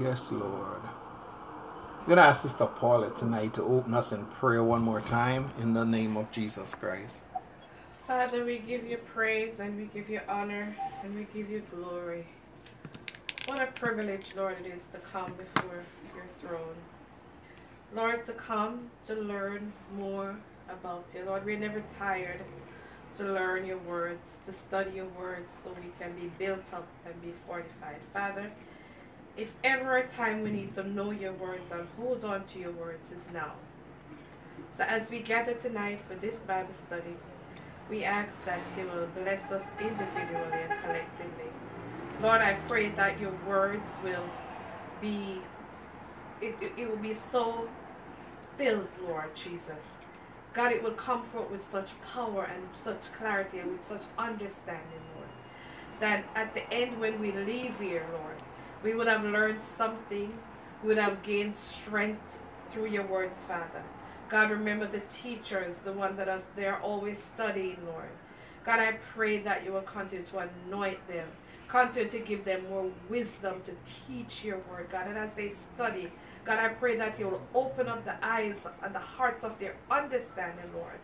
Yes, Lord. I'm going to ask Sister Paula tonight to open us in prayer one more time in the name of Jesus Christ. Father, we give you praise and we give you honor and we give you glory. What a privilege, Lord, it is to come before your throne. Lord, to come to learn more about you. Lord, we're never tired to learn your words, to study your words so we can be built up and be fortified. Father, if ever a time we need to know your words and hold on to your words is now. So as we gather tonight for this Bible study, we ask that you will bless us individually and collectively. Lord, I pray that your words will be, it, it, will be so filled, Lord Jesus. God, it will come forth with such power and such clarity and with such understanding, Lord. That at the end when we leave here, Lord, we would have learned something, we would have gained strength through your words, Father. God, remember the teachers, the one that are, they're always studying, Lord. God, I pray that you will continue to anoint them, continue to give them more wisdom to teach your word, God. And as they study, God, I pray that you will open up the eyes and the hearts of their understanding, Lord.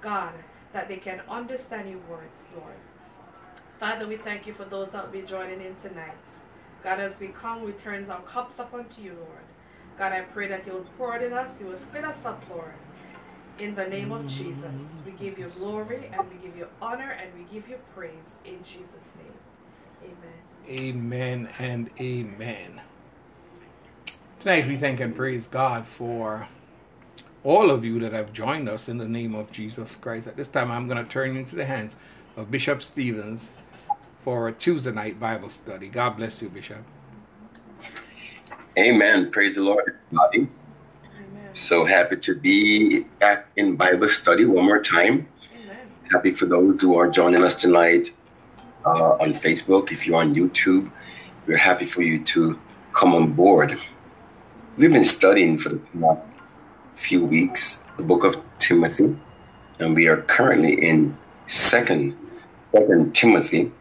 God, that they can understand your words, Lord. Father, we thank you for those that will be joining in tonight. God, as we come, we turn our cups up unto you, Lord. God, I pray that you will pour it in us, you will fill us up, Lord. In the name of Jesus, we give you glory and we give you honor and we give you praise in Jesus' name. Amen. Amen and amen. Tonight we thank and praise God for all of you that have joined us in the name of Jesus Christ. At this time, I'm going to turn into the hands of Bishop Stevens for a Tuesday night Bible study. God bless you, Bishop. Amen. Praise the Lord, everybody. Amen. So happy to be back in Bible study one more time. Amen. Happy for those who are joining us tonight uh, on Facebook. If you're on YouTube, we're happy for you to come on board. We've been studying for the last few weeks the book of Timothy, and we are currently in Second Second Timothy.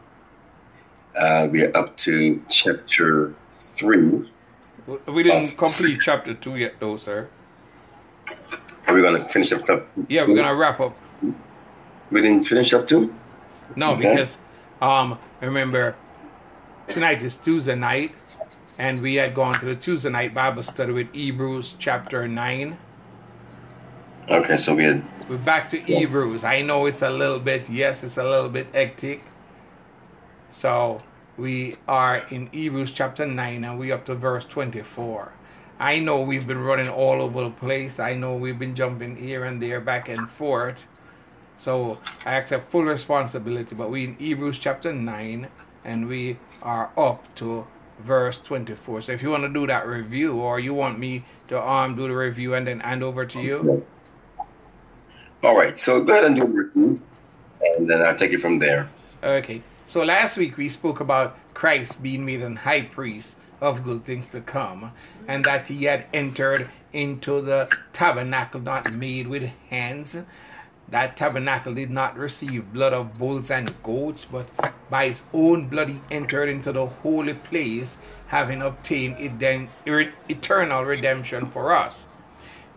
Uh, we are up to chapter three. We didn't complete chapter 2 yet, though, sir. Are we going to finish up? The, Yeah, we're going to wrap up. We didn't finish up two. No, Okay. because um, remember, tonight is Tuesday night, and we had gone to the Tuesday night Bible study with Hebrews chapter 9. Okay, so we had We're back to Yeah. Hebrews. I know it's a little bit, yes, it's a little bit hectic. So we are in Hebrews chapter 9 and we up to verse 24. I know we've been running all over the place. I know we've been jumping here and there, back and forth. So I accept full responsibility. But we in Hebrews chapter 9 and we are up to verse 24. So if you want to do that review or you want me to um do the review and then hand over to you. all right. So go ahead and do the review, and then I'll take it from there. Okay. So last week we spoke about Christ being made an high priest of good things to come, and that he had entered into the tabernacle not made with hands. That tabernacle did not receive blood of bulls and goats, but by his own blood he entered into the holy place, having obtained eternal redemption for us.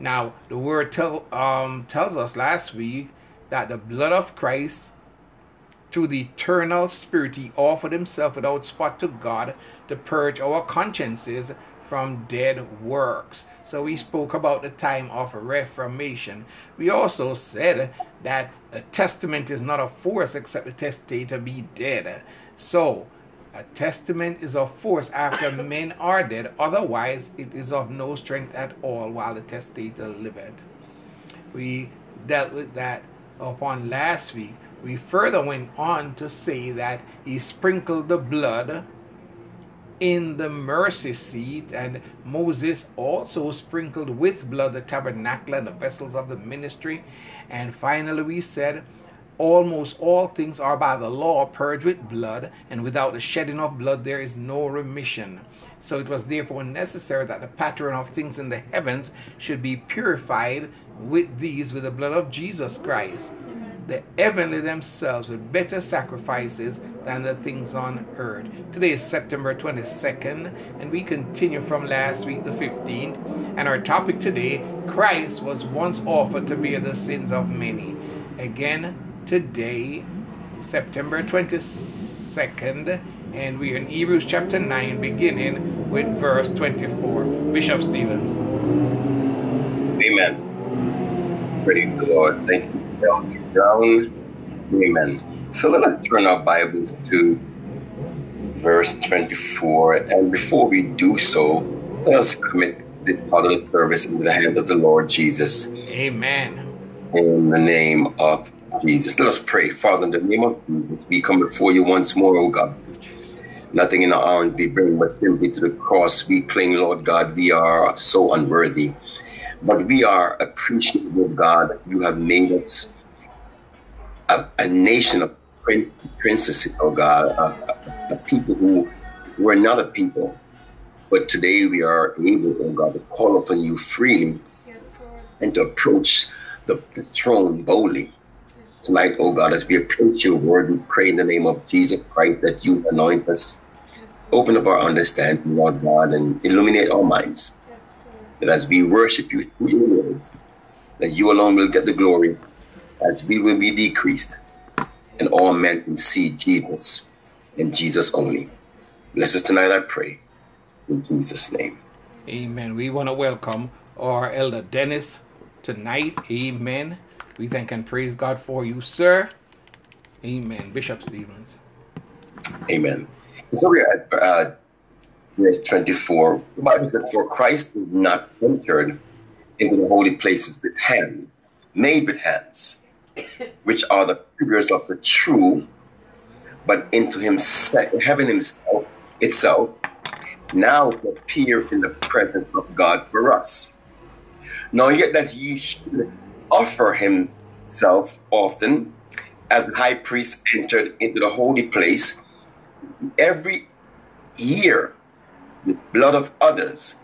Now, the word tell, um, tells us last week that the blood of Christ through the eternal spirit he offered himself without spot to God to purge our consciences from dead works. So we spoke about the time of reformation. We also said that a testament is not a force except the testator be dead. So a testament is of force after men are dead, otherwise it is of no strength at all while the testator liveth. We dealt with that upon last week. We further went on to say that he sprinkled the blood in the mercy seat, and Moses also sprinkled with blood the tabernacle and the vessels of the ministry. And finally, we said, almost all things are by the law purged with blood, and without the shedding of blood, there is no remission. So it was therefore necessary that the pattern of things in the heavens should be purified with these with the blood of Jesus Christ. The heavenly themselves with better sacrifices than the things on earth. Today is September 22nd, and we continue from last week, the 15th. And our topic today Christ was once offered to bear the sins of many. Again, today, September 22nd, and we are in Hebrews chapter 9, beginning with verse 24. Bishop Stevens. Amen. Praise the Lord. Thank you, down. Amen. So let us turn our Bibles to verse 24. And before we do so, let us commit this other service into the hands of the Lord Jesus. Amen. In the name of Jesus. Let us pray. Father, in the name of Jesus, we come before you once more, O God. Nothing in our arms we bring but simply to the cross. We cling, Lord God, we are so unworthy. But we are appreciative God that you have made us a, a nation of prin- princesses, oh God, a, a, people who were not a people. But today we are able, oh God, to call upon you freely Yes, and to approach the, the throne boldly. Tonight, oh God, as we approach your word, we pray in the name of Jesus Christ that you anoint us, Yes, open up our understanding, Lord God, and illuminate our minds. That as we worship you through your words, that you alone will get the glory, as we will be decreased, and all men can see Jesus and Jesus only. Bless us tonight, I pray. In Jesus' name. Amen. We want to welcome our elder Dennis tonight. Amen. We thank and praise God for you, sir. Amen. Bishop Stevens. Amen. So we are at uh, verse 24. The Bible says, For Christ is not entered into the holy places with hands, made with hands, which are the figures of the true, but into himself, heaven himself itself, now appear in the presence of God for us. Now yet that he should offer himself often as the high priest entered into the holy place every year with blood of others,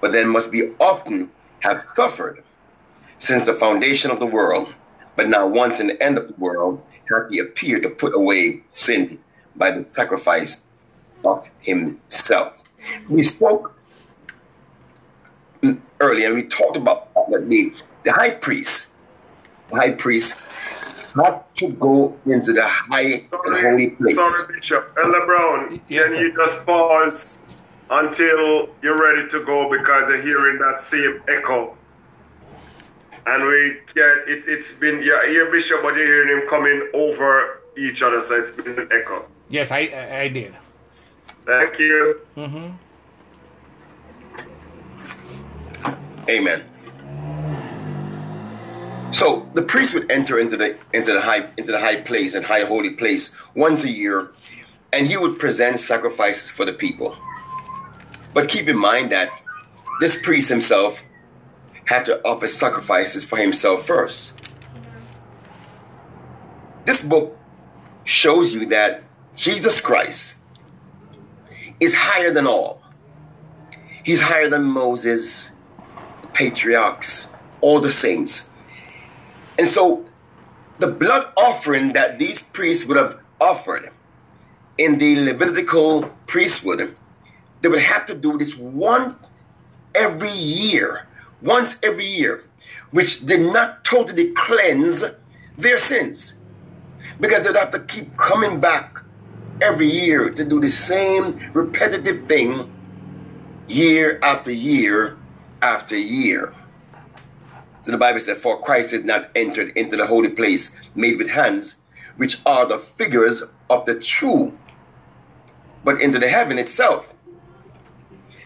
but then must be often have suffered since the foundation of the world, but now once in the end of the world hath he appeared to put away sin by the sacrifice of himself. We spoke earlier, we talked about that the, the high priest, the high priest had to go into the high and Sorry, holy place. sorry, Bishop. Ella Brown, Yes, can sir. you just pause until you're ready to go because you're hearing that same echo? And we can it, it's been, you hear Bishop, but you're hearing him coming over each other, so it's been an echo. Yes, I I, I did. Thank you. hmm Amen. So the priest would enter into the into the high into the high place and high holy place once a year, and he would present sacrifices for the people. But keep in mind that this priest himself had to offer sacrifices for himself first. This book shows you that Jesus Christ is higher than all. He's higher than Moses, the patriarchs, all the saints. And so the blood offering that these priests would have offered in the Levitical priesthood, they would have to do this one every year, once every year, which did not totally cleanse their sins. Because they'd have to keep coming back every year to do the same repetitive thing year after year after year. So the Bible said, For Christ is not entered into the holy place made with hands, which are the figures of the true, but into the heaven itself.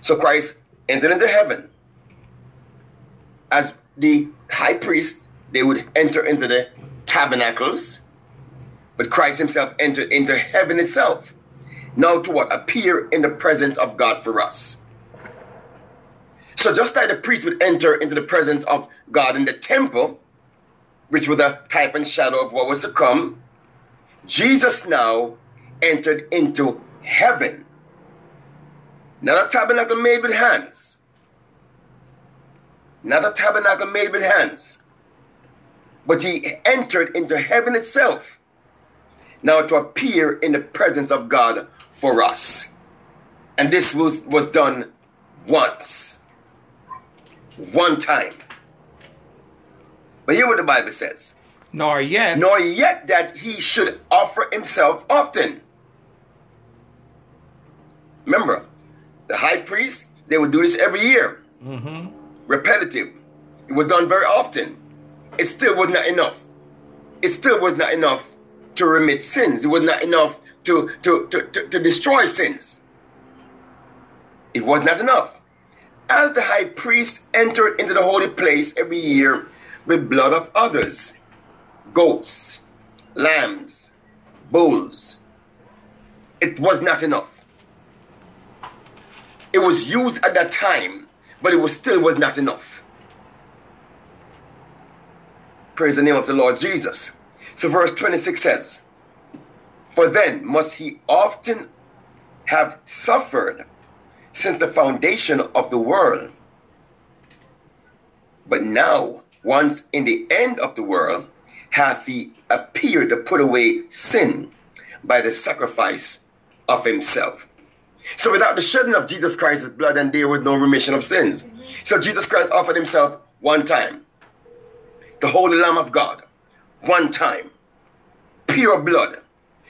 So Christ entered into heaven. As the high priest, they would enter into the tabernacles, but Christ himself entered into heaven itself. Now to what? Appear in the presence of God for us. So just like the priest would enter into the presence of God in the temple, which was a type and shadow of what was to come, Jesus now entered into heaven. Not a tabernacle made with hands. Not a tabernacle made with hands. but he entered into heaven itself now to appear in the presence of God for us. And this was, was done once, one time. But hear what the Bible says. Nor yet. Nor yet that he should offer himself often. Remember, the high priest, they would do this every year. Mm-hmm. Repetitive. It was done very often. It still was not enough. It still was not enough to remit sins. It was not enough to, to, to, to, to destroy sins. It was not enough. As the high priest entered into the holy place every year with blood of others, goats, lambs, bulls, it was not enough. It was used at that time, but it was still was not enough. Praise the name of the Lord Jesus. So verse 26 says, For then must he often have suffered since the foundation of the world. But now, once in the end of the world, hath he appeared to put away sin by the sacrifice of himself. So without the shedding of Jesus Christ's blood, and there was no remission of sins. So Jesus Christ offered himself one time. The Holy Lamb of God. One time. Pure blood.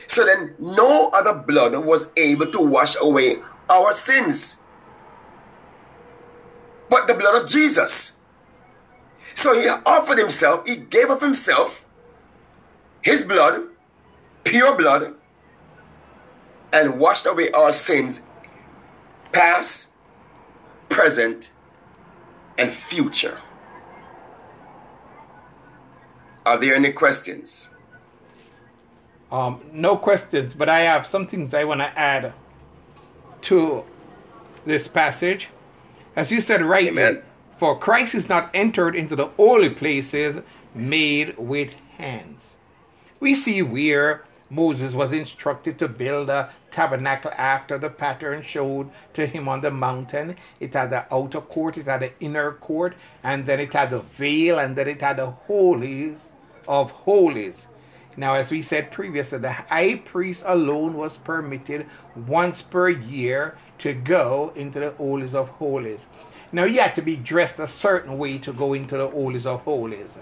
So then no other blood was able to wash away our sins. But the blood of Jesus. So he offered himself, he gave of himself, his blood, pure blood, and washed away our sins, past, present, and future. Are there any questions? Um, no questions, but I have some things I want to add to this passage. As you said rightly, Amen. for Christ is not entered into the holy places made with hands. We see where Moses was instructed to build a tabernacle after the pattern showed to him on the mountain. It had the outer court, it had the inner court, and then it had the veil, and then it had the holies of holies. Now, as we said previously, the high priest alone was permitted once per year to go into the holies of holies. Now, he had to be dressed a certain way to go into the holies of holies.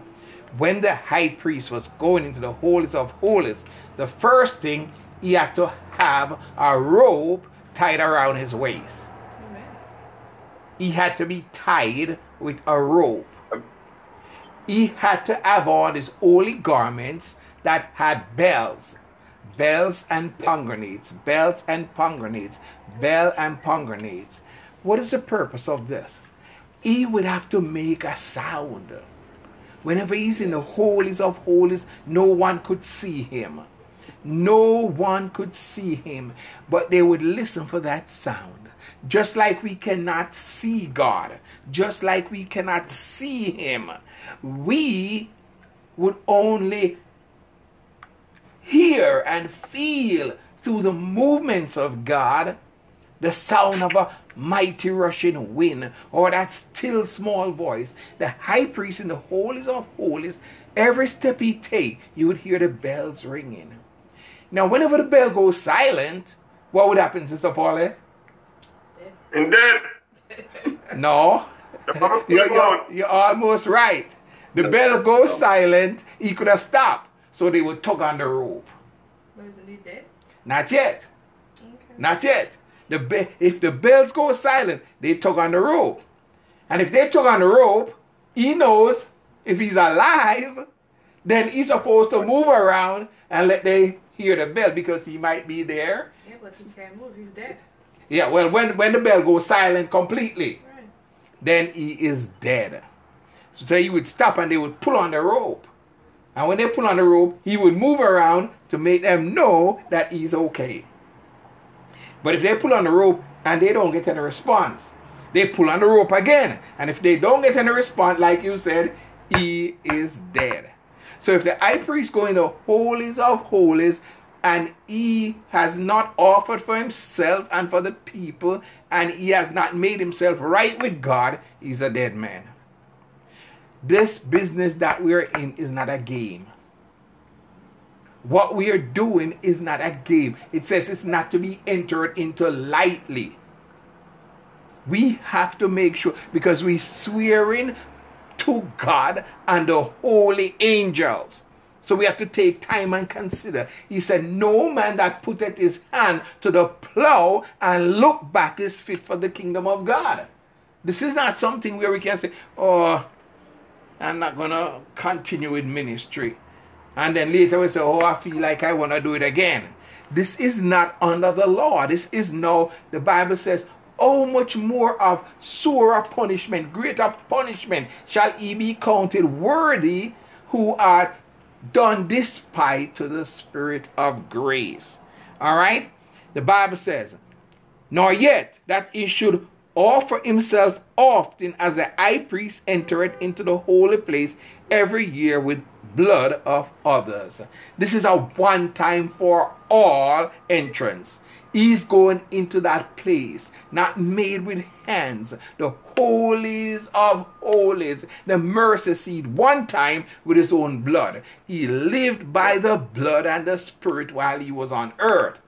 When the high priest was going into the holies of holies, the first thing he had to have a rope tied around his waist. Amen. He had to be tied with a rope. He had to have on his holy garments that had bells, bells and pomegranates, bells and pomegranates, bell and pomegranates. What is the purpose of this? He would have to make a sound. Whenever he's in the holies of holies, no one could see him. No one could see him, but they would listen for that sound. Just like we cannot see God, just like we cannot see him, we would only hear and feel through the movements of God the sound of a mighty rushing wind or that still small voice. The high priest in the holies of holies, every step he take, you would hear the bells ringing. Now, whenever the bell goes silent, what would happen, Sister Paulette? And then No, the you're, you're, you're almost right. The bell goes silent, he could have stopped. So they would tug on the rope. But isn't he dead? Not yet. Okay. Not yet. The be- if the bells go silent, they tug on the rope. And if they tug on the rope, he knows if he's alive, then he's supposed to move around and let they hear the bell because he might be there. Yeah, but he can't move. He's dead. Yeah, well, when, when the bell goes silent completely, Right. then he is dead. So he would stop and they would pull on the rope. And when they pull on the rope, he would move around to make them know that he's okay. But if they pull on the rope and they don't get any response, they pull on the rope again. And if they don't get any response, like you said, he is dead. So if the high priest go in the holies of holies and he has not offered for himself and for the people and he has not made himself right with God, he's a dead man. this business that we're in is not a game. What we are doing is not a game. It says it's not to be entered into lightly. We have to make sure because we're swearing to God and the holy angels. So we have to take time and consider. He said, No man that putteth his hand to the plow and look back is fit for the kingdom of God. This is not something where we can say, Oh, I'm not going to continue with ministry. And then later we say, Oh, I feel like I want to do it again. This is not under the law. This is no, the Bible says, how much more of sorer punishment, greater punishment shall he be counted worthy who are done despite to the Spirit of grace. All right? The Bible says, Nor yet that he should offer himself often as a high priest entereth into the holy place every year with blood of others. This is a one time for all entrance. He's going into that place, not made with hands, the holies of holies, the mercy seat, one time with his own blood. He lived by the blood and the spirit while he was on earth.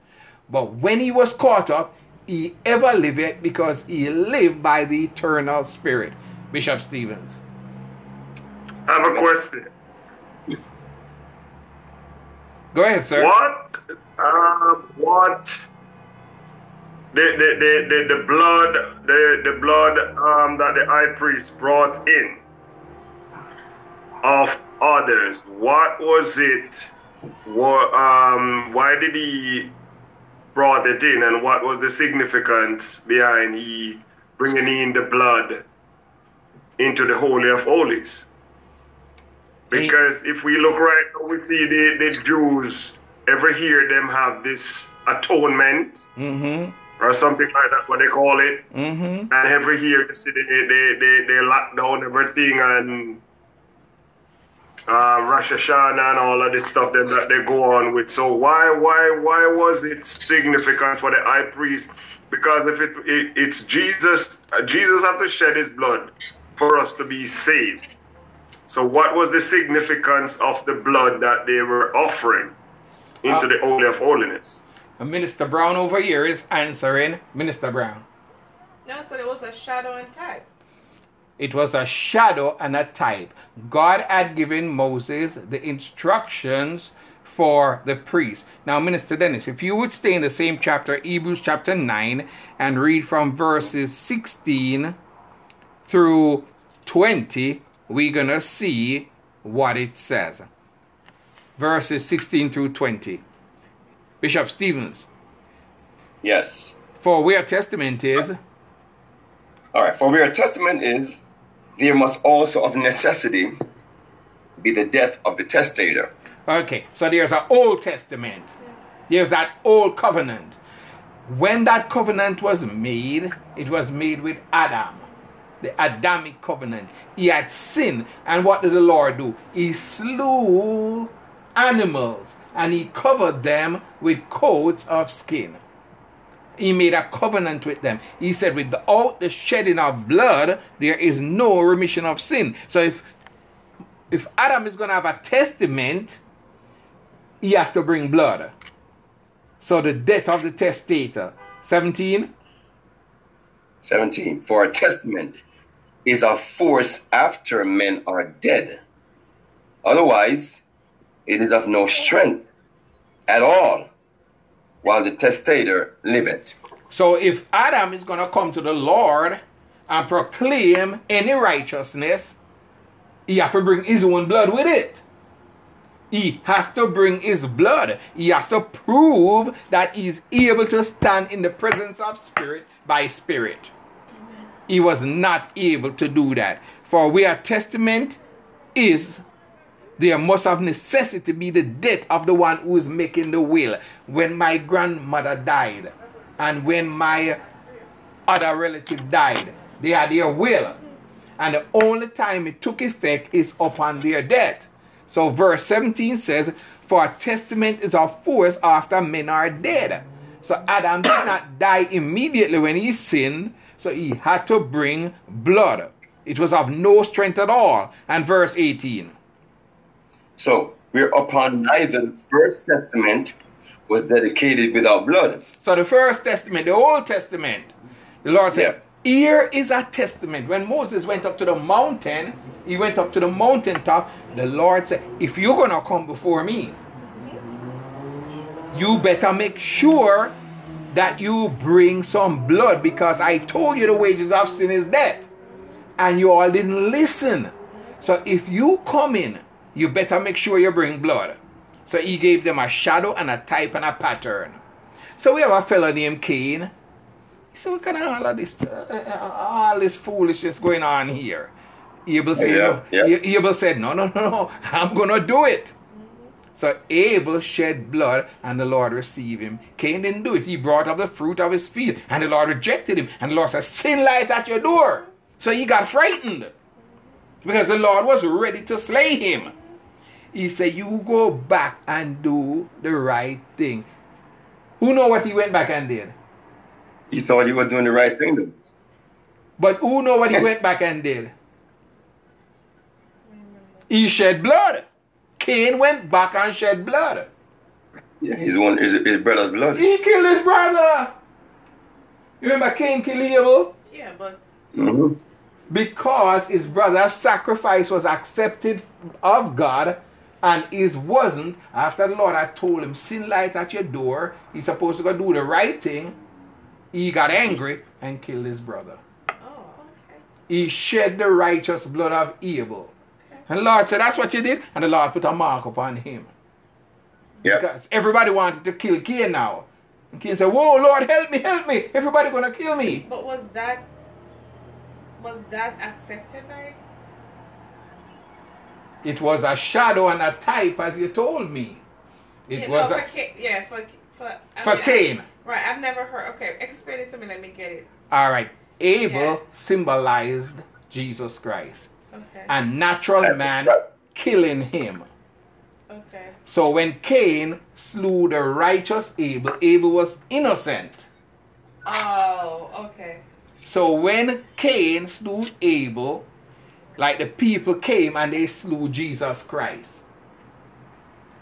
But when he was caught up, he ever lived because he lived by the eternal spirit. Bishop Stevens. I have a question. Go ahead, sir. What? Um, what? The, the, the, the, the blood the, the blood um, that the high priest brought in of others. What was it? What, um, why did he brought it in? And what was the significance behind he bringing in the blood into the holy of holies? Because if we look right we see the, the jews every year them have this atonement. Mm-hmm. Or something like that, what they call it. Mm-hmm. And every year, you see, they, they, they, they lock down everything and uh, Rosh Hashanah and all of this stuff that, that they go on with. So why why why was it significant for the high priest? Because if it, it it's Jesus, Jesus had to shed his blood for us to be saved. So what was the significance of the blood that they were offering into Uh, the holy of holiness? And Minister Brown over here is answering Minister Brown. No, so it was a shadow and type. It was a shadow and a type. God had given Moses the instructions for the priest. Now, Minister Dennis, if you would stay in the same chapter, Hebrews chapter 9, and read from verses 16 through 20, we're going to see what it says. Verses 16 through 20. Bishop Stevens, Yes. for where testament is, All right. For where a testament is, there must also of necessity be the death of the testator. Okay, so there's an Old Testament. There's that Old Covenant. When that covenant was made, it was made with Adam, the Adamic covenant. He had sinned, and what did the Lord do? He slew animals and he covered them with coats of skin. He made a covenant with them. He said, without the shedding of blood, there is no remission of sin. So if if Adam is going to have a testament, he has to bring blood. So the death of the testator. 17. 17. For a testament is of force after men are dead. Otherwise, it is of no strength at all while the testator liveth. So if Adam is going to come to the Lord and proclaim any righteousness, he has to bring his own blood with it. He has to bring his blood. He has to prove that he's able to stand in the presence of spirit by spirit. He was not able to do that. For we where testament is, there must of necessity be the death of the one who is making the will. When my grandmother died, and when my other relative died, they had their will. And the only time it took effect is upon their death. So verse 17 says, For a testament is of force after men are dead. So Adam did not die immediately when he sinned, so he had to bring blood. It was of no strength at all. And verse 18. So we're upon neither the first testament was dedicated without blood. So the first testament, the Old Testament, the Lord said, Here is a testament. When Moses went up to the mountain, he went up to the mountaintop. The Lord said, If you're going to come before me, you better make sure that you bring some blood because I told you the wages of sin is death. And you all didn't listen. So if you come in, you better make sure you bring blood. So he gave them a shadow and a type and a pattern. So we have a fellow named Cain. He said, what kind of all of this, uh, all this foolishness going on here? Abel said, Yeah, no. yeah. Abel said, no, no, no, no, I'm going to do it. So Abel shed blood and the Lord received him. Cain didn't do it. He brought up the fruit of his field and the Lord rejected him. And the Lord said, sin lies at your door. So he got frightened because the Lord was ready to slay him. He said, you go back and do the right thing. Who know what he went back and did? He thought he was doing the right thing. Though. But who know what he went back and did? He shed blood. Cain went back and shed blood. Yeah, his one his, his brother's blood. He killed his brother. You remember Cain killed Abel? Yeah, but hmm Because his brother's sacrifice was accepted of God and his wasn't, after the Lord had told him, sin light at your door, he's supposed to go do the right thing. He got angry and killed his brother. oh, okay. He shed the righteous blood of Abel. And the Lord said, That's what you did. And the Lord put a mark upon him. Yeah. Because everybody wanted to kill Cain now. And Cain said, Whoa, Lord, help me, help me. Everybody gonna kill me. But was that was that accepted by? It was a shadow and a type, as you told me. It yeah, was no, a, for Cain. Yeah, for for. For mean, I- Cain. right, I've never heard. Okay, explain it to me. Let me get it. All right. Abel Yeah. symbolized Jesus Christ. Okay. And natural man killing him. Okay. So when Cain slew the righteous Abel, Abel was innocent. Oh, okay. So when Cain slew Abel, like the people came and they slew Jesus Christ.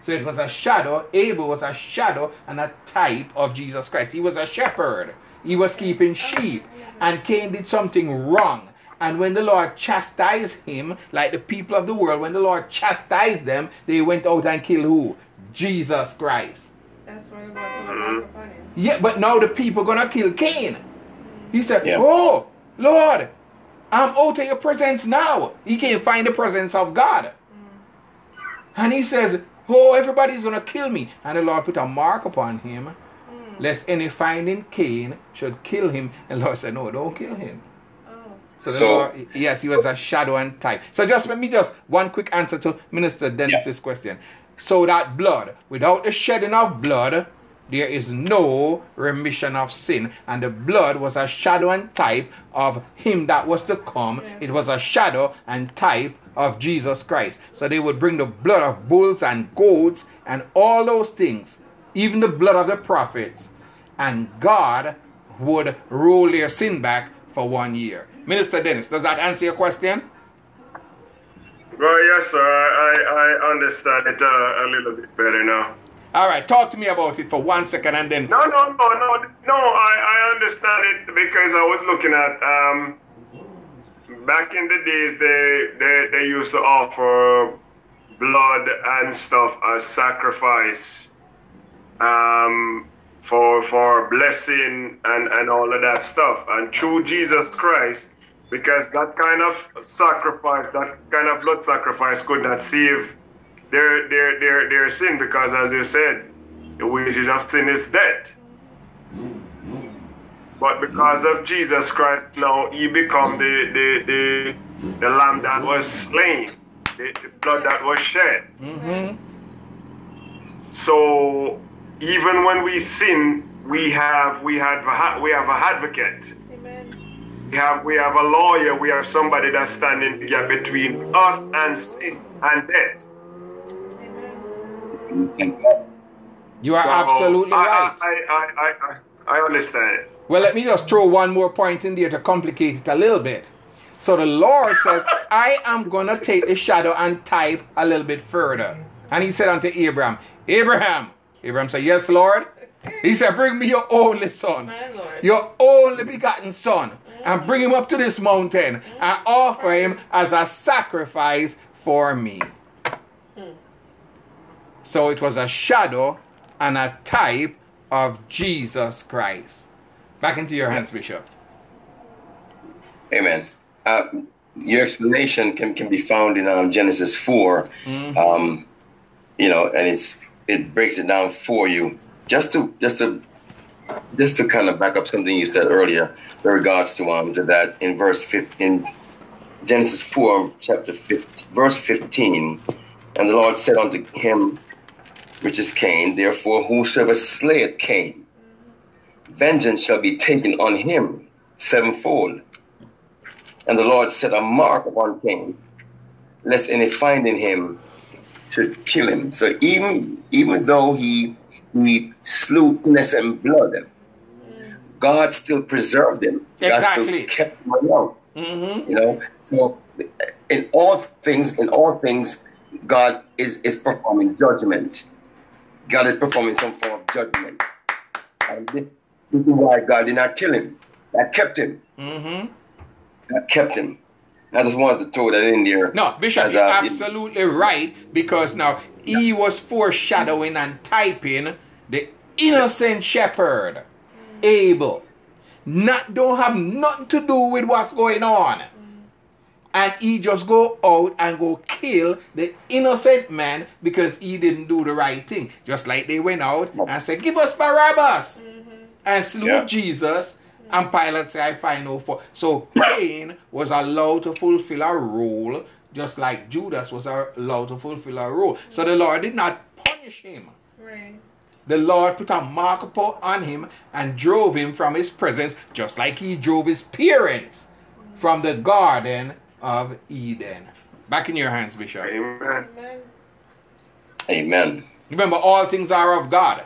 So it was a shadow. Abel was a shadow and a type of Jesus Christ. He was a shepherd. He was keeping sheep. And Cain did something wrong. And when the Lord chastised him, like the people of the world, when the Lord chastised them, they went out and killed who? Jesus Christ. That's where the Lord put a mark upon him. Yeah, but now the people gonna kill Cain. He said, Yeah. Oh, Lord, I'm out of your presence now. He can't find the presence of God. Mm. And he says, Oh, everybody's gonna kill me. And the Lord put a mark upon him, mm. lest any finding Cain should kill him. And the Lord said, No, don't kill him. Oh. So, the So- Lord, yes, he was a shadow and type. So just let me just one quick answer to Minister Dennis's question. So that blood, without the shedding of blood, there is no remission of sin. And the blood was a shadow and type of him that was to come. It was a shadow and type of Jesus Christ. So they would bring the blood of bulls and goats and all those things, even the blood of the prophets, and God would roll their sin back for one year. Minister Dennis, does that answer your question? Well, yes, sir. I, I, I understand it uh, a little bit better now. All right, talk to me about it for one second and then. No, no, no, no, no. I, I understand it because I was looking at um, back in the days they they, they used to offer blood and stuff as sacrifice um, for for blessing and and all of that stuff. And through Jesus Christ, because that kind of sacrifice, that kind of blood sacrifice, could not save their their their their sin because as you said the wages of sin is death but because of jesus christ now he become the the the, the lamb that was slain the, the blood that was shed Mm-hmm. so even when we sin we have we have a, we have a advocate Amen. we have we have a lawyer we have somebody that's standing the gap between us and sin and death Amen. You are So, absolutely I, right. I, I, I, I, I understand. Well, let me just throw one more point in there to complicate it a little bit. So the Lord says, I am going to take the shadow and type a little bit further. And he said unto Abraham, Abraham. Abraham said, Yes, Lord. He said, Bring me your only son, your only begotten son, and mm. bring him up to this mountain and offer him as a sacrifice for me. So it was a shadow and a type of Jesus Christ. Back into your hands, Bishop. Amen. Uh, your explanation can, can be found in um, Genesis 4. Um, you know, and it's it breaks it down for you. Just to just to just to kind of back up something you said earlier in regards to um to that in verse 15 Genesis 4 chapter 15 verse 15 and the Lord said unto him which is Cain therefore whosoever slayeth Cain vengeance shall be taken on him sevenfold and the Lord set a mark upon Cain lest any find in him should kill him so even even though he he slew innocent blood God still preserved him. God Exactly. still kept him around. Mm-hmm. You know, so in all things, in all things, God is is performing judgment. God is performing some form of judgment, and this, this is why God did not kill him. That kept him. Mm-hmm. That kept him. I just wanted to throw that in there. No, Bishop, as you're a- absolutely right because now he was foreshadowing and typing the innocent shepherd, Abel. Not don't have nothing to do with what's going on. And he just go out and go kill the innocent man because he didn't do the right thing. Just like they went out and said, Give us Barabbas mm-hmm. and slew Yeah. Jesus. Mm-hmm. And Pilate said, I find no fault. So Cain was allowed to fulfill a role, just like Judas was allowed to fulfill a role. So the Lord did not punish him. Right. The Lord put a mark upon on him and drove him from his presence, just like he drove his parents mm-hmm. from the Garden of Eden. Back in your hands, Bishop. Amen. Amen. Amen. Remember, all things are of God.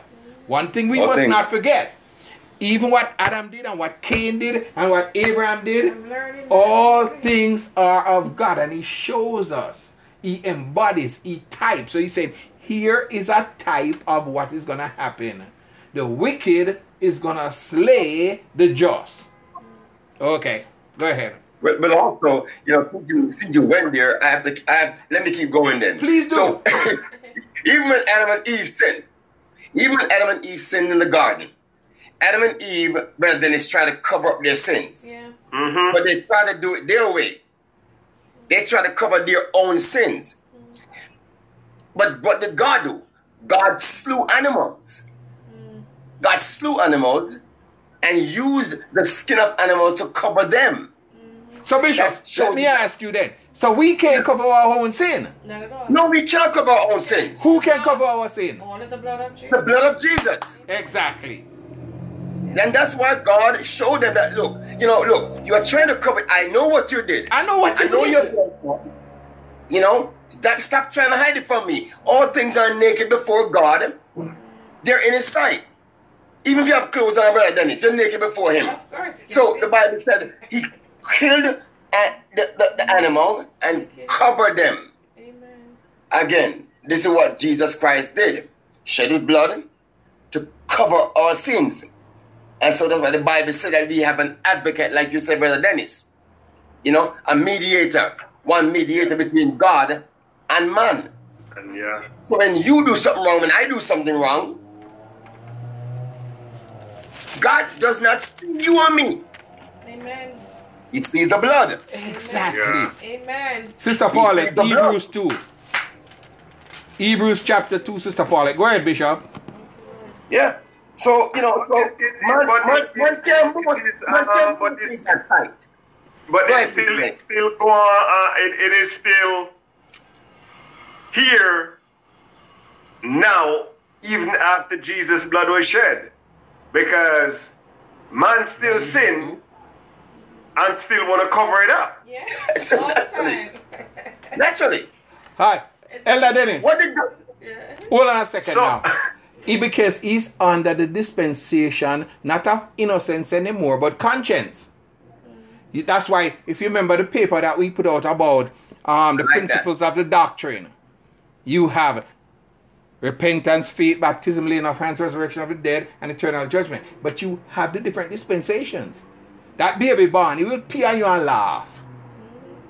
One thing we All must things. not forget even what Adam did and what Cain did and what Abraham did, all things are of God. And He shows us, He embodies, He types. So He said, Here is a type of what is going to happen. The wicked is going to slay the just. Okay, go ahead. But, but also, you know, since you, since you went there, I have to, I have, let me keep going then. Please do. So, even when Adam and Eve sinned, even when Adam and Eve sinned in the garden, Adam and Eve, rather than Dennis, try to cover up their sins. Yeah. Mm-hmm. But they try to do it their way. They try to cover their own sins. But what did God do? God slew animals. God slew animals and used the skin of animals to cover them. So, Bishop, That shows let me ask you then. So, we can't cover our own sin. Not at all. No, we cannot cover our own sins. Who can cover our sin? Only the blood of The Jesus. blood of Jesus. Exactly. And that's why God showed them that look, you know, look, you are trying to cover it. I know what you did. I know what I you know did. you're you know, stop, stop trying to hide it from me. All things are naked before God. They're in his sight. Even if you have clothes on, brother Dennis, you're naked before him. Of course. So the Bible said he killed uh, the, the, the animal and covered them. Amen. Again, this is what Jesus Christ did. Shed his blood to cover our sins. And so that's why the Bible said that we have an advocate, like you said, Brother Dennis. You know, a mediator. One mediator between God and man. And yeah. So when you do something wrong, when I do something wrong, God does not see you and me. Amen. He sees the blood. Exactly. Yeah. Amen. Sister Paulette, The blood. Hebrews 2. Hebrews chapter 2, Sister Paulette. Go ahead, Bishop. Yeah. So, you know, so It- it- it- man, but man, it- man it- can't move- it's, man uh, can't but it's- things that tight. But Right, it's still, it's still go on. Uh, it, it is still here now, even after Jesus' blood was shed, because man still sin and still want to cover it up. Yeah. All the time. Naturally. Hi. Elder Dennis. What did God, yeah. Hold on a second So, now. He, because he's under the dispensation not of innocence anymore, but conscience. That's why, if you remember the paper that we put out about um, the like principles of the doctrine, you have repentance, faith, baptism, laying of hands, resurrection of the dead, and eternal judgment. But you have the different dispensations. That baby born, he will pee on you and laugh.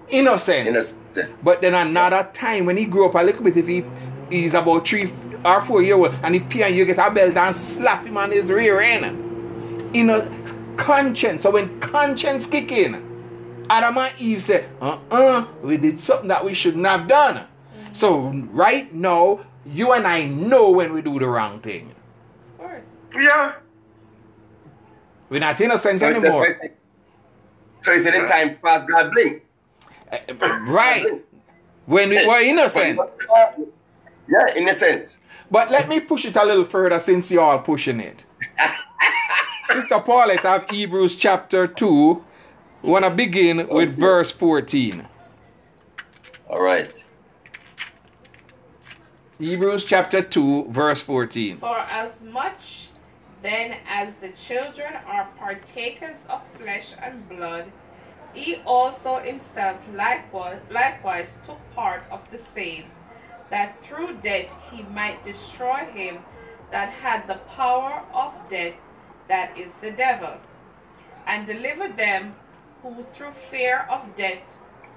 Innocent. Innocent. But then another time when he grew up a little bit, if he he's about three or four year old and he pee on you, get a belt and slap him on his rear end. You know, conscience. So when conscience kick in, Adam and Eve said, uh-uh, we did something that we shouldn't have done. Mm. So right now, you and I know when we do the wrong thing. Of course. Yeah. We're not innocent So, anymore. it's- so it's any time past God blink. Uh, Right. When we were innocent. Yeah, innocent. But let me push it a little further since you all pushing it. Sister Paulette have Hebrews chapter 2. We want to begin with verse 14. All right. Hebrews chapter 2, verse 14. For as much then as the children are partakers of flesh and blood, he also himself likewise, likewise took part of the same, that through death he might destroy him that had the power of death, that is the devil, and deliver them who through fear of death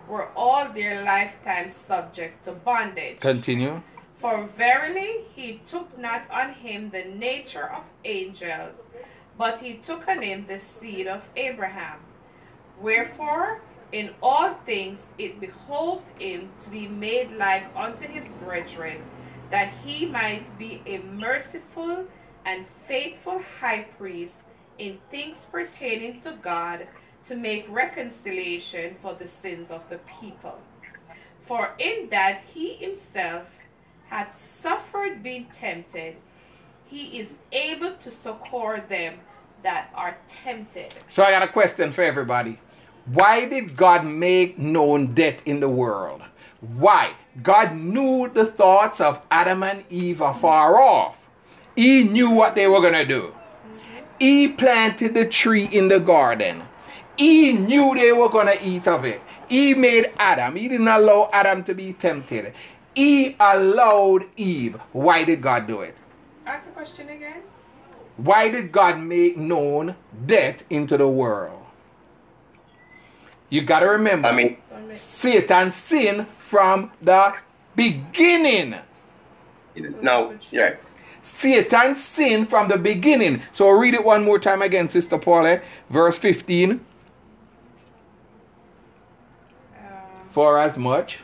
were all their lifetime subject to bondage. Continue. For verily he took not on him the nature of angels, but he took on him the seed of Abraham. Wherefore, in all things it behoved him to be made like unto his brethren, that he might be a merciful and faithful high priest in things pertaining to God, to make reconciliation for the sins of the people. For in that he himself hath suffered being tempted, he is able to succor them that are tempted. So I got a question for everybody. Why did God make known death in the world? Why? God knew the thoughts of Adam and Eve afar off. He knew what they were going to do. Mm-hmm. He planted the tree in the garden. He knew they were going to eat of it. He made Adam. He didn't allow Adam to be tempted. He allowed Eve. Why did God do it? Ask the question again. Why did God make known death into the world? You got to remember. I mean, Satan sinned from the beginning. now, yeah. Satan sinned from the beginning. So read it one more time again, Sister Paulette. Verse 15. Um, For as much.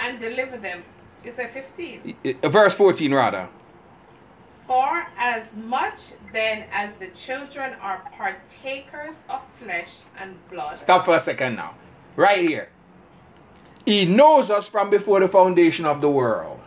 And deliver them. You say 15. uh, Verse 14, rather. For as much then as the children are partakers of flesh and blood. Stop for a second now. Right here. He knows us from before the foundation of the world.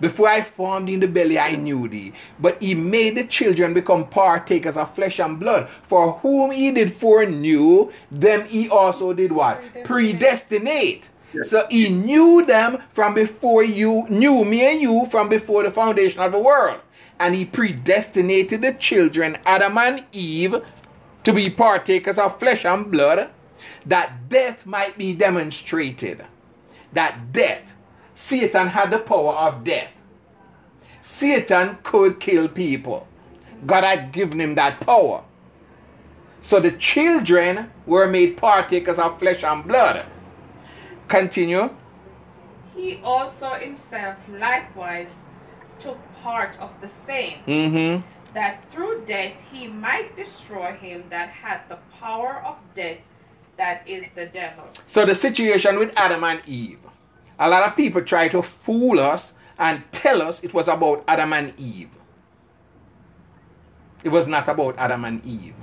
Before I formed in the belly, I knew thee. But he made the children become partakers of flesh and blood. For whom he did foreknew, them he also did what? Predestinate. So he knew them from before you knew me and you from before the foundation of the world. And he predestinated the children, Adam and Eve, to be partakers of flesh and blood, that death might be demonstrated. That death, Satan had the power of death. Satan could kill people. God had given him that power. So the children were made partakers of flesh and blood. Continue. He also himself likewise took part of the same, Mm-hmm. that through death he might destroy him that had the power of death, that is the devil. So the situation with Adam and Eve. A lot of people try to fool us and tell us it was about Adam and Eve. It was not about Adam and Eve.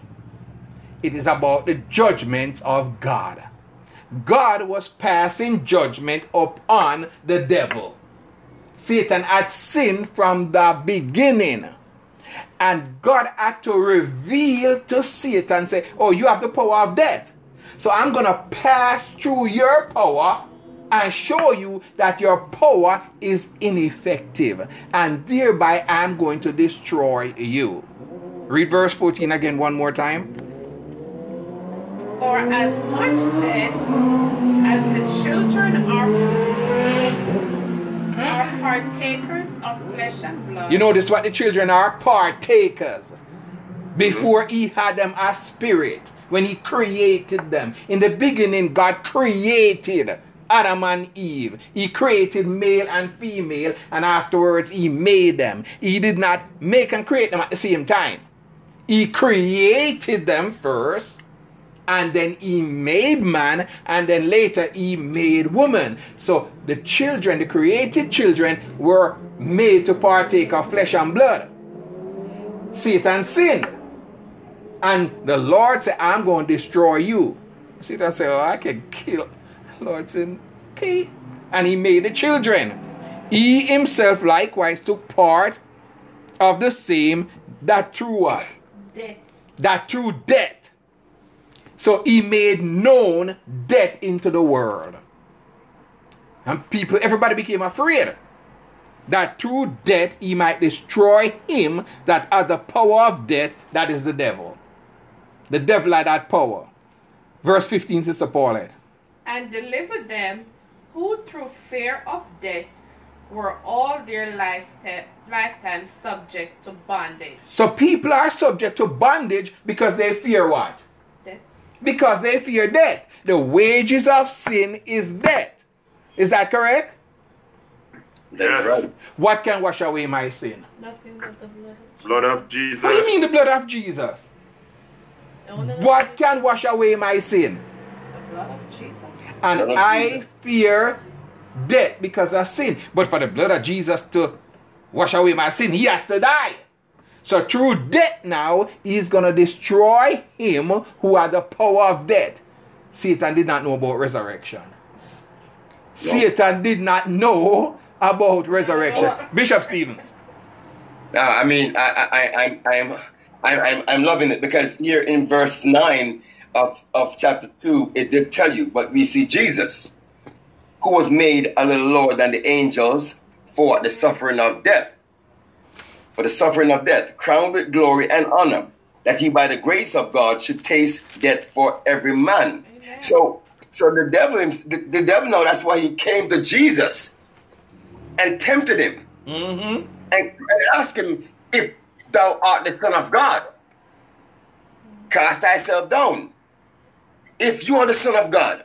It is about the judgments of God. God was passing judgment upon the devil. Satan had sinned from the beginning. And God had to reveal to Satan, say, Oh, you have the power of death. So I'm going to pass through your power and show you that your power is ineffective. And thereby I'm going to destroy you. Read verse 14 again one more time. For as much then as the children are, are partakers of flesh and blood. You notice what the children are? Partakers. Before he had them as spirit, when he created them. In the beginning, God created Adam and Eve. He created male and female, and afterwards he made them. He did not make and create them at the same time. He created them first, and then he made man, and then later he made woman. So the children, the created children, were made to partake of flesh and blood. Satan sinned. And the Lord said, I'm going to destroy you. Satan said, Oh, I can kill. Lord said, Okay. And he made the children. He himself likewise took part of the same that through what? Death. That through death. So he made known death into the world. And people, everybody became afraid that through death he might destroy him that had the power of death, that is the devil. The devil had that power. Verse 15, Sister Paulette. And deliver them who through fear of death were all their lifetime, lifetime subject to bondage. So people are subject to bondage because they fear what? Death. Because they fear death. The wages of sin is death. Is that correct? That's Yes. right. What can wash away my sin? Nothing but the blood of Jesus. Blood of Jesus. What do you mean the blood of Jesus? What can wash away my sin? The blood of Jesus. And Blood of I Jesus. fear death because of sin. But for the blood of Jesus to wash away my sin, he has to die. So through death now, he's going to destroy him who had the power of death. Satan did not know about resurrection. Satan did not know about resurrection. Bishop Stevens. No, I mean, I, I, I, I'm, I'm, I'm, I'm, I'm loving it because here in verse nine of, of chapter two, it did tell you, but we see Jesus, who was made a little lower than the angels for the suffering of death, for the suffering of death, crowned with glory and honor, that he by the grace of God should taste death for every man. Amen. So, so the devil, the, the devil, know that's why he came to Jesus and tempted him Mm-hmm. and, and ask him if thou art the Son of God. Cast thyself down. If you are the Son of God,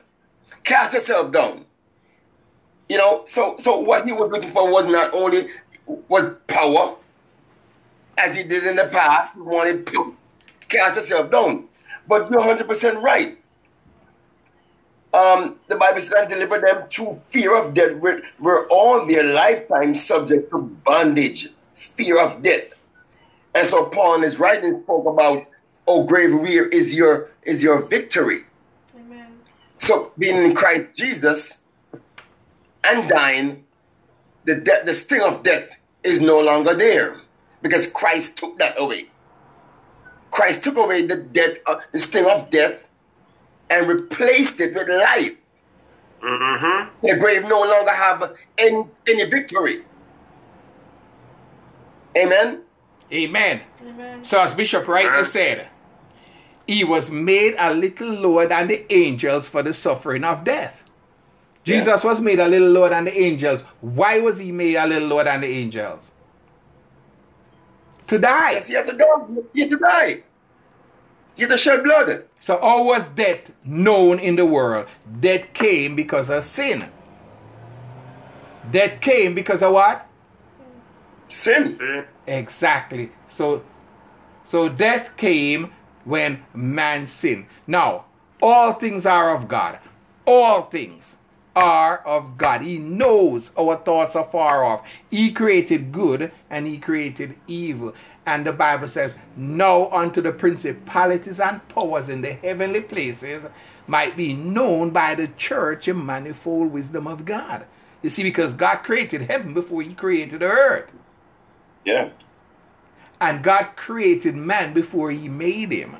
cast yourself down. You know, so so what he was looking for was not only was power, as he did in the past, he wanted to cast yourself down. But you're 100% right. Um, the Bible says, and deliver them through fear of death, were, were all their lifetime subject to bondage, fear of death. And so Paul in his writing spoke about, oh grave, where is your is your victory? Amen. So being in Christ Jesus and dying, the de- the sting of death is no longer there because Christ took that away. Christ took away the death, uh, the sting of death, and replaced it with life. Mm-hmm. The grave no longer have any, any victory. Amen. Amen. Amen. So as Bishop rightly Amen. said, he was made a little lower than the angels for the suffering of death. Jesus was made a little lower than the angels. Why was he made a little lower than the angels? To die. Yes, he had to die. He had to die. He had to shed blood. So how was death known in the world? Death came because of sin. Death came because of what? Sin. sin. Exactly. So so death came when man sinned. Now, all things are of God. All things are of God. He knows our thoughts are far off. He created good and he created evil. And the Bible says, Now unto the principalities and powers in the heavenly places might be known by the church in manifold wisdom of God. You see, because God created heaven before he created the earth. Yeah. And God created man before he made him.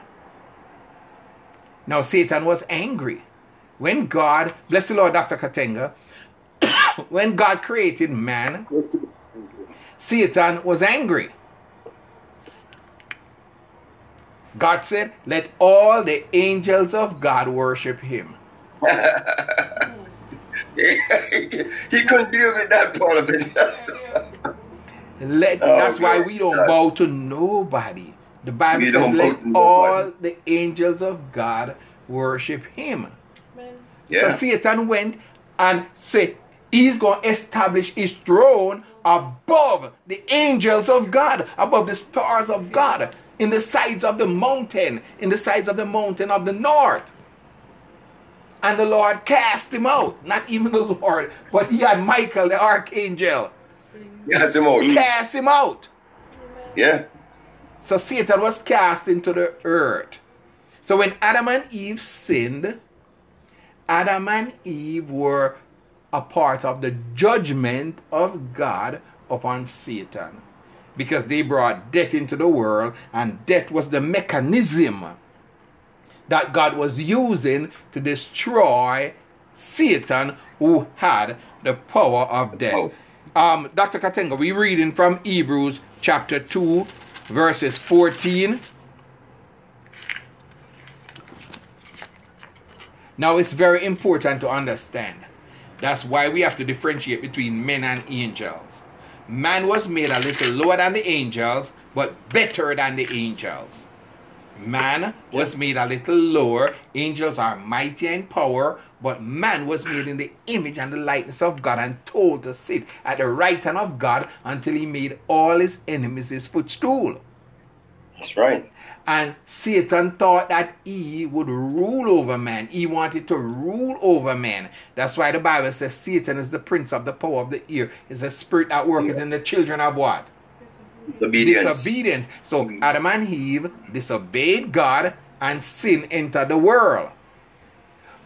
Now, Satan was angry. When God, bless the Lord, Dr. Katenga, when God created man, Satan was angry. God said, Let all the angels of God worship him. he couldn't deal with that part of it. Let, Oh, that's why we don't bow to nobody. The Bible We says, Let all nobody." the angels of God worship him. Yeah. So Satan went and said, He's going to establish his throne above the angels of God, above the stars of God, in the sides of the mountain, in the sides of the mountain of the north. And the Lord cast him out. Not even the Lord, but he had Michael, the archangel, yeah, Simone. cast him out. Yeah. So Satan was cast into the earth. So when Adam and Eve sinned, Adam and Eve were a part of the judgment of God upon Satan because they brought death into the world, and death was the mechanism that God was using to destroy Satan, who had the power of death. Um, Dr. Katenga, we're reading from Hebrews chapter 2, verses 14. Now, it's very important to understand. That's why we have to differentiate between men and angels. Man was made a little lower than the angels, but better than the angels. Man was made a little lower. Angels are mighty in power, but man was made in the image and the likeness of God and told to sit at the right hand of God until he made all his enemies his footstool. That's right. And Satan thought that he would rule over man. He wanted to rule over man. That's why the Bible says Satan is the prince of the power of the air. Is a spirit that worketh in the children of what? Disobedience. Disobedience. So mm-hmm. Adam and Eve disobeyed God and sin entered the world.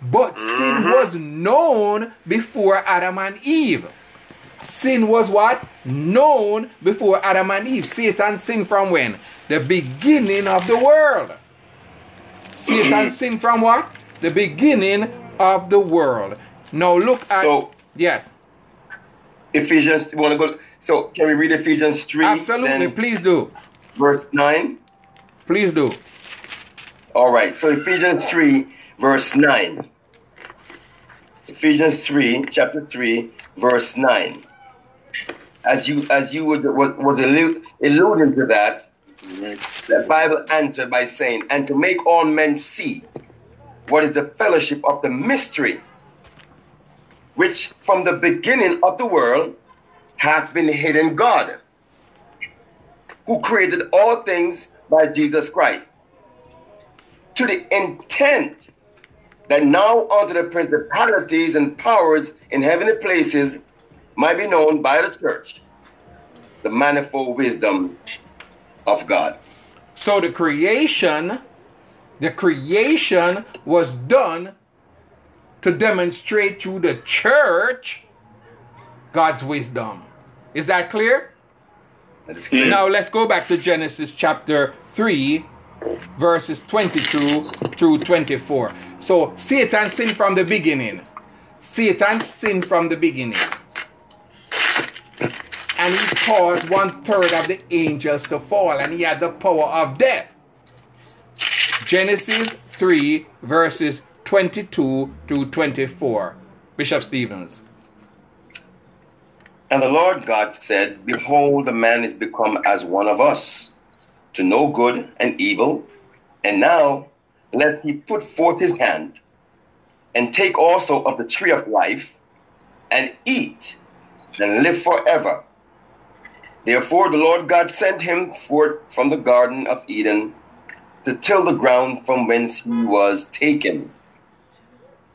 But sin mm-hmm. was known before Adam and Eve. Sin was what? Known before Adam and Eve. Satan sinned from when? The beginning of the world. Satan mm-hmm. sinned from what? The beginning of the world. Now look at So- yes, Ephesians, you want to go? So, can we read Ephesians 3? absolutely. Please do. Verse 9. Please do. All right. So, Ephesians 3, verse 9. Ephesians 3, chapter 3, verse 9. As you as you was, was, was allu- alluding to that, the Bible answered by saying, And to make all men see what is the fellowship of the mystery, which from the beginning of the world hath been hidden God, who created all things by Jesus Christ, to the intent that now unto the principalities and powers in heavenly places might be known by the church the manifold wisdom of God. So the creation, the creation was done to demonstrate to the church God's wisdom. Is that clear? That is clear. Now let's go back to Genesis chapter 3, verses 22 through 24. So Satan sinned from the beginning. Satan sinned from the beginning. And he caused one third of the angels to fall, and he had the power of death. Genesis 3, verses 22 to 24. Bishop Stevens. And the Lord God said, Behold, the man is become as one of us, to know good and evil. And now let he put forth his hand, and take also of the tree of life, and eat, and live forever. Therefore the Lord God sent him forth from the Garden of Eden to till the ground from whence he was taken.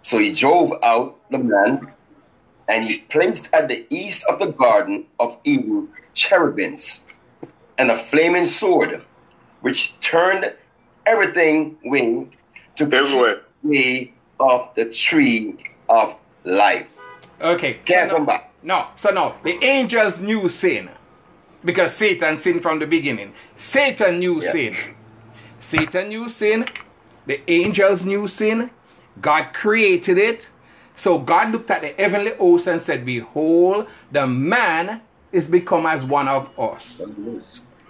So he drove out the man and he placed at the east of the Garden of Eden cherubims and a flaming sword, which turned everything way to Everywhere. keep way of the tree of life. Okay. Can't so come now- back. No, so no, the angels knew sin because Satan sinned from the beginning. Satan knew Yeah. sin. Satan knew sin. The angels knew sin. God created it. So God looked at the heavenly host and said, Behold, the man is become as one of us.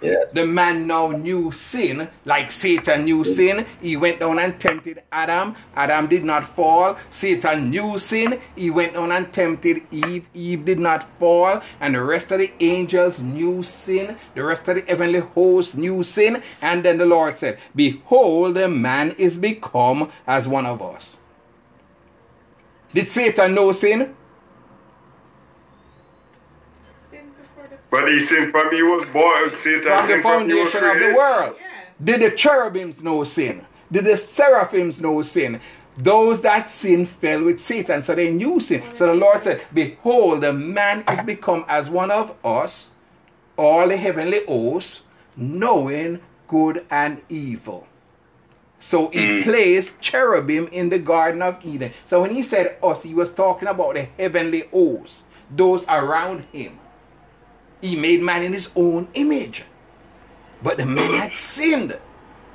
Yes. The man now knew sin, like Satan knew sin. He went down and tempted Adam. Adam did not fall. Satan knew sin. He went down and tempted Eve. Eve did not fall. And the rest of the angels knew sin. The rest of the heavenly host knew sin. And then the Lord said, Behold, the man is become as one of us. Did Satan know sin? Sin before the But he sinned from he was born. Satan From the sinned from he was foundation of the world. Yeah. Did the cherubims know sin? Did the seraphims know sin? Those that sin fell with Satan, so they knew sin. So the Lord said, Behold, the man is become as one of us, all the heavenly hosts, knowing good and evil. So he mm. placed cherubim in the Garden of Eden. So when he said us, he was talking about the heavenly hosts, those around him. He made man in his own image. But the man had sinned.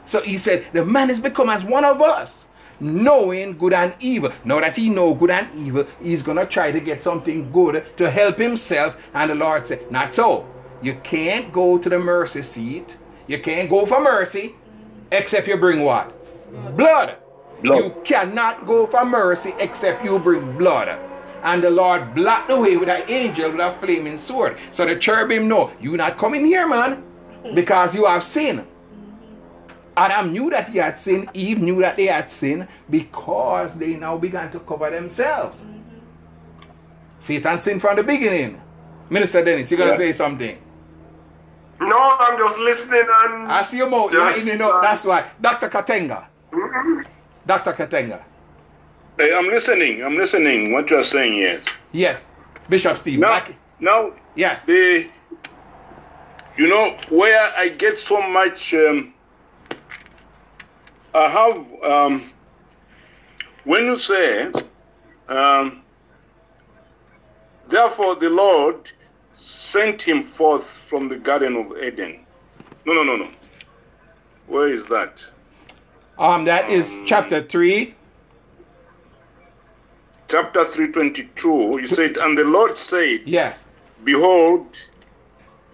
So he said, The man has become as one of us, knowing good and evil. Now that he know good and evil, he's gonna try to get something good to help himself. And the Lord said, Not so. You can't go to the mercy seat. You can't go for mercy except you bring what? Blood. Blood. You cannot go for mercy except you bring blood. And the Lord blocked the way with an angel with a flaming sword. So the cherubim know, you not coming here, man, because you have sinned. Adam knew that he had sinned, Eve knew that they had sinned because they now began to cover themselves. Satan sinned from the beginning. Minister Dennis, you're going to Yeah. say something. No, I'm just listening and I see your mouth. You're Yes, lighting up. uh, That's why. Dr. Katenga. Dr. Katenga. Hey, I'm listening. I'm listening. What you're saying, yes. Yes. Bishop Steve. Now, back- now Yes. the, you know, where I get so much, um, I have, um, when you say, um, therefore the Lord sent him forth from the Garden of Eden. No, no, no, no. Where is that? Um, that is chapter 3. Chapter 322, you said, And the Lord said, Yes. Behold,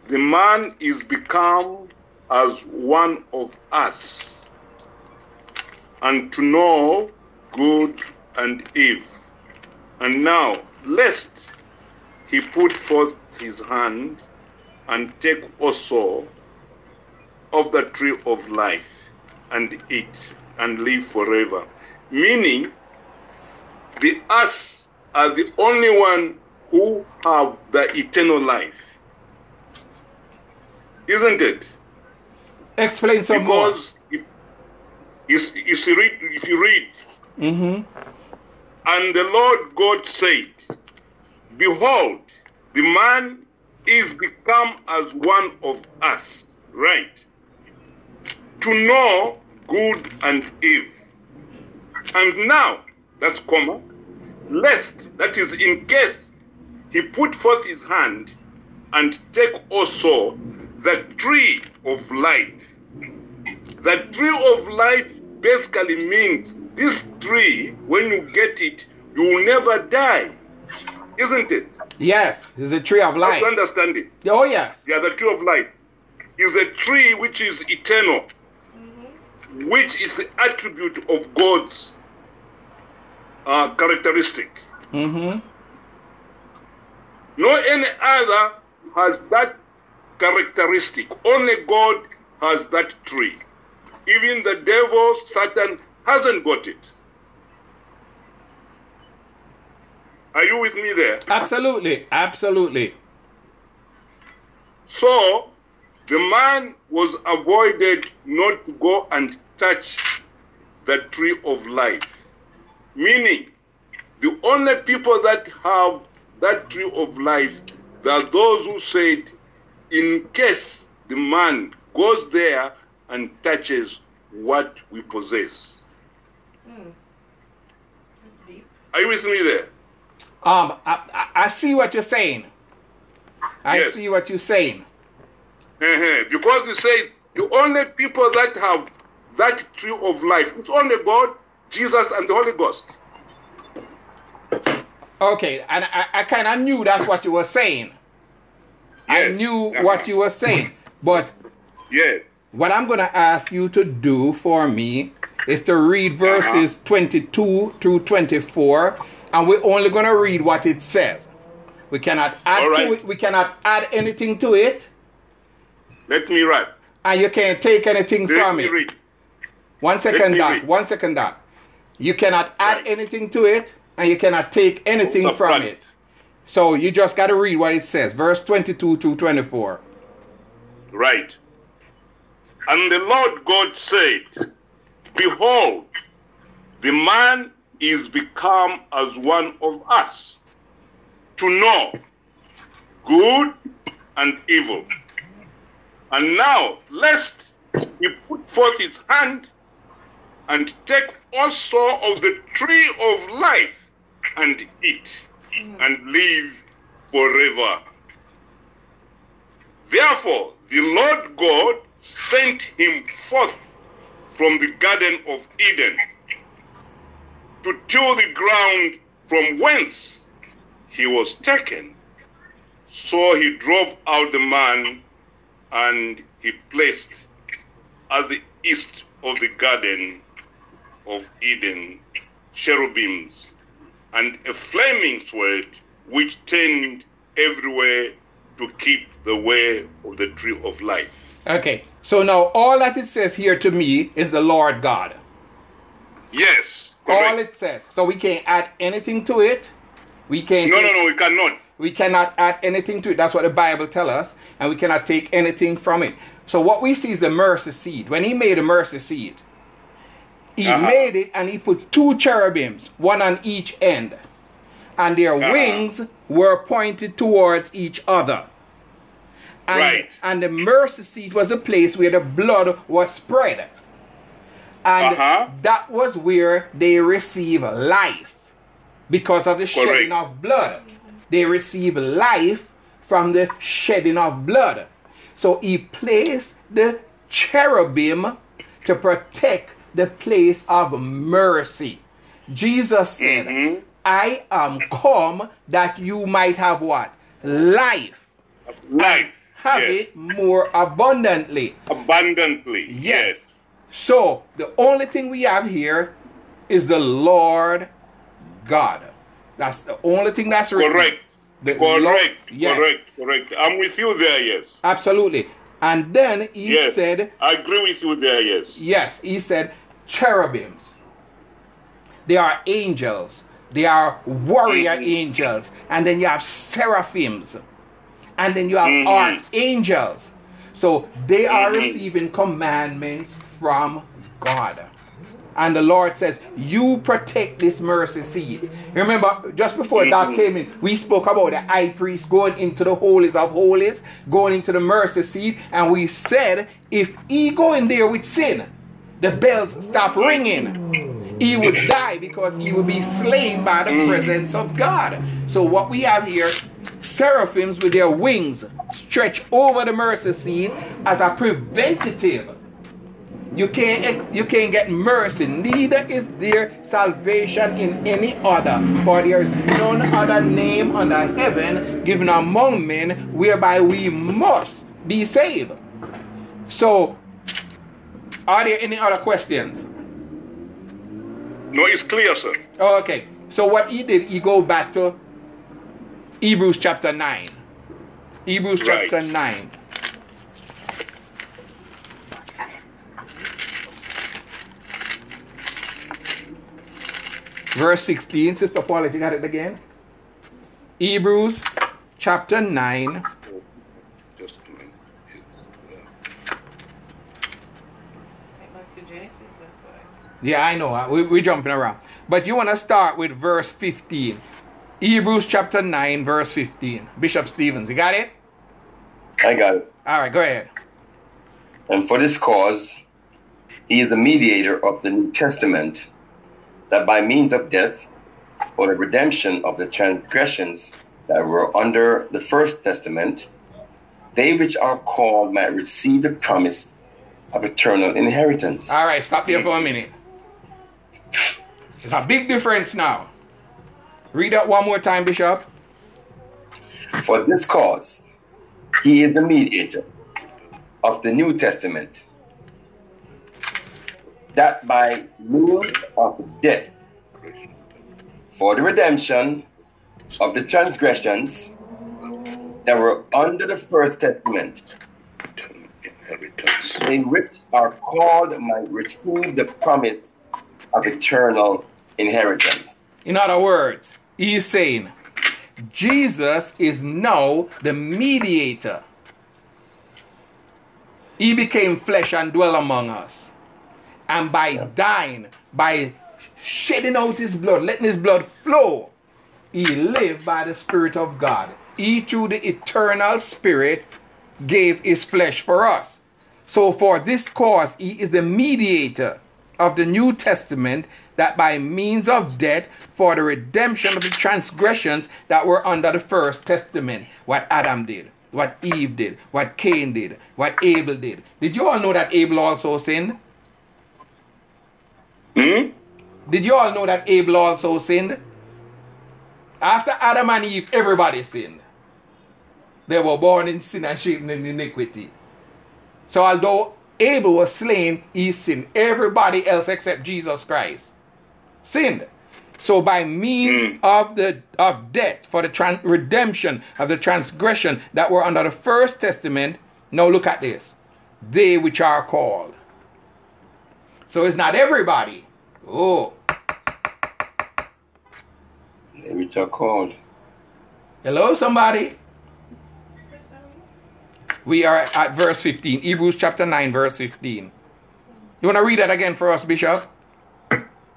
the man is become as one of us, and to know good and evil. And now, lest he put forth his hand and take also of the tree of life and eat and live forever. Meaning, the us are the only one who have the eternal life. Isn't it? Explain some more. because if, if, if you read, if you read, Mm-hmm. and the Lord God said, Behold, the man is become as one of us, right? To know good and evil. And now, that's comma, lest, that is, in case he put forth his hand and take also the tree of life. The tree of life basically means this tree, when you get it, you will never die. Isn't it? Yes. It's a tree of life. to understand it. Oh, yes. Yeah, the tree of life is a tree which is eternal, mm-hmm. which is the attribute of God's uh, characteristic. Mm-hmm. No any other has that characteristic. Only God has that tree. Even the devil, Satan, hasn't got it. Are you with me there? Absolutely. Absolutely. So the man was avoided not to go and touch the tree of life. Meaning, the only people that have that tree of life are those who said, in case the man goes there and touches what we possess. That's deep. Are you with me there? Um, I, I, I see what you're saying. I Yes. see what you're saying. Uh-huh. Because you say the only people that have that tree of life is only God, Jesus, and the Holy Ghost. Okay, and I, I kind of knew that's what you were saying. I knew Uh-huh. what you were saying, but Yes. What I'm going to ask you to do for me is to read verses 22 through 24, and we're only going to read what it says. We cannot add right. to it. We cannot add anything to it, Let me write. and you can't take anything Let from me it. read. One second, Doc. read. One second, Doc. You cannot add Right. anything to it, and you cannot take anything from it. So you just got to read what it says, verse 22 to 24. Right. And the Lord God said, Behold, the man is become as one of us, to know good and evil. And now, lest he put forth his hand and take also of the tree of life and eat hmm. and live forever. Therefore, the Lord God sent him forth from the Garden of Eden to till the ground from whence he was taken. So he drove out the man and he placed at the east of the Garden of Eden cherubims and a flaming sword which turned everywhere to keep the way of the tree of life. Okay, so now all that it says here to me is the Lord God. Yes. All it says. So we can't add anything to it. We can't. No, no, take- no, we cannot. We cannot add anything to it. That's what the Bible tells us, and we cannot take anything from it. So what we see is the mercy seat. When he made a mercy seat, he Uh-huh. made it and he put two cherubims, one on each end, and their Uh-huh. wings were pointed towards each other. And, Right. and the mercy seat was a place where the blood was spread. And Uh-huh. that was where they receive life because of the shedding of blood. They receive life from the shedding of blood. So he placed the cherubim to protect the place of mercy. Jesus said, Mhm. I am come that you might have what? Life. Life. Have yes. it more abundantly. abundantly. Yes. So the only thing we have here is the Lord God. That's the only thing that's Yes. written. Correct. The correct. Lord- yes. Correct. Correct. I'm with you there. Yes. Absolutely. And then he yes. said, I agree with you there. Yes. yes, he said cherubims. They are angels. They are warrior Mhm. angels. And then you have seraphims. And then you have Mhm. archangels. So they are Mhm. receiving commandments from God. And the Lord says, You protect this mercy seat. Remember, just before that Mhm. came in, we spoke about the high priest going into the holies of holies, going into the mercy seat, and we said, if he go in there with sin, the bells stop ringing. He would die because he would be slain by the mm. presence of God. So what we have here, seraphims with their wings stretch over the mercy seat as a preventative. You can't you can't get mercy. Neither is there salvation in any other, for there is none other name under heaven given among men whereby we must be saved. So, are there any other questions? No, it's clear, sir. Oh, okay. So what he did, he go back to Hebrews chapter nine. Hebrews Right. chapter nine. Verse 16, Sister Paulette, you got it again? Hebrews chapter 9, Just a minute. Back to Genesis, that's why. Yeah, I know. We, we're jumping around. But you want to start with verse 15. Hebrews chapter 9, verse 15. Bishop Stevens, you got it? I got it. All right, go ahead. And for this cause, he is the mediator of the New Testament, that by means of death, for the redemption of the transgressions that were under the first testament, they which are called might receive the promise of eternal inheritance. All right, stop here for a minute. There's a big difference now. Read that one more time, Bishop. For this cause, he is the mediator of the New Testament, that by means of death, for the redemption of the transgressions that were under the first testament, in which are called might receive the promise of eternal inheritance. In other words, he is saying Jesus is now the mediator. He became flesh and dwell among us. And by dying, by shedding out his blood, letting his blood flow, he lived by the Spirit of God. He, through the eternal Spirit, gave his flesh for us. So, for this cause, he is the mediator of the New Testament, that by means of death, for the redemption of the transgressions that were under the first testament, what Adam did, what Eve did, what Cain did, what Abel did. Did you all know that Abel also sinned? Hmm? Did you all know that Abel also sinned? After Adam and Eve, everybody sinned. They were born in sin and shaped in iniquity. So although Abel was slain, he sinned. Everybody else except Jesus Christ sinned. So by means Mm. of the of death for the tran- redemption of the transgression that were under the first testament, now look at this. They which are called. So it's not everybody. Oh, They which are called. hello somebody. We are at verse 15. Hebrews chapter 9 verse 15. You want to read that again for us, Bishop?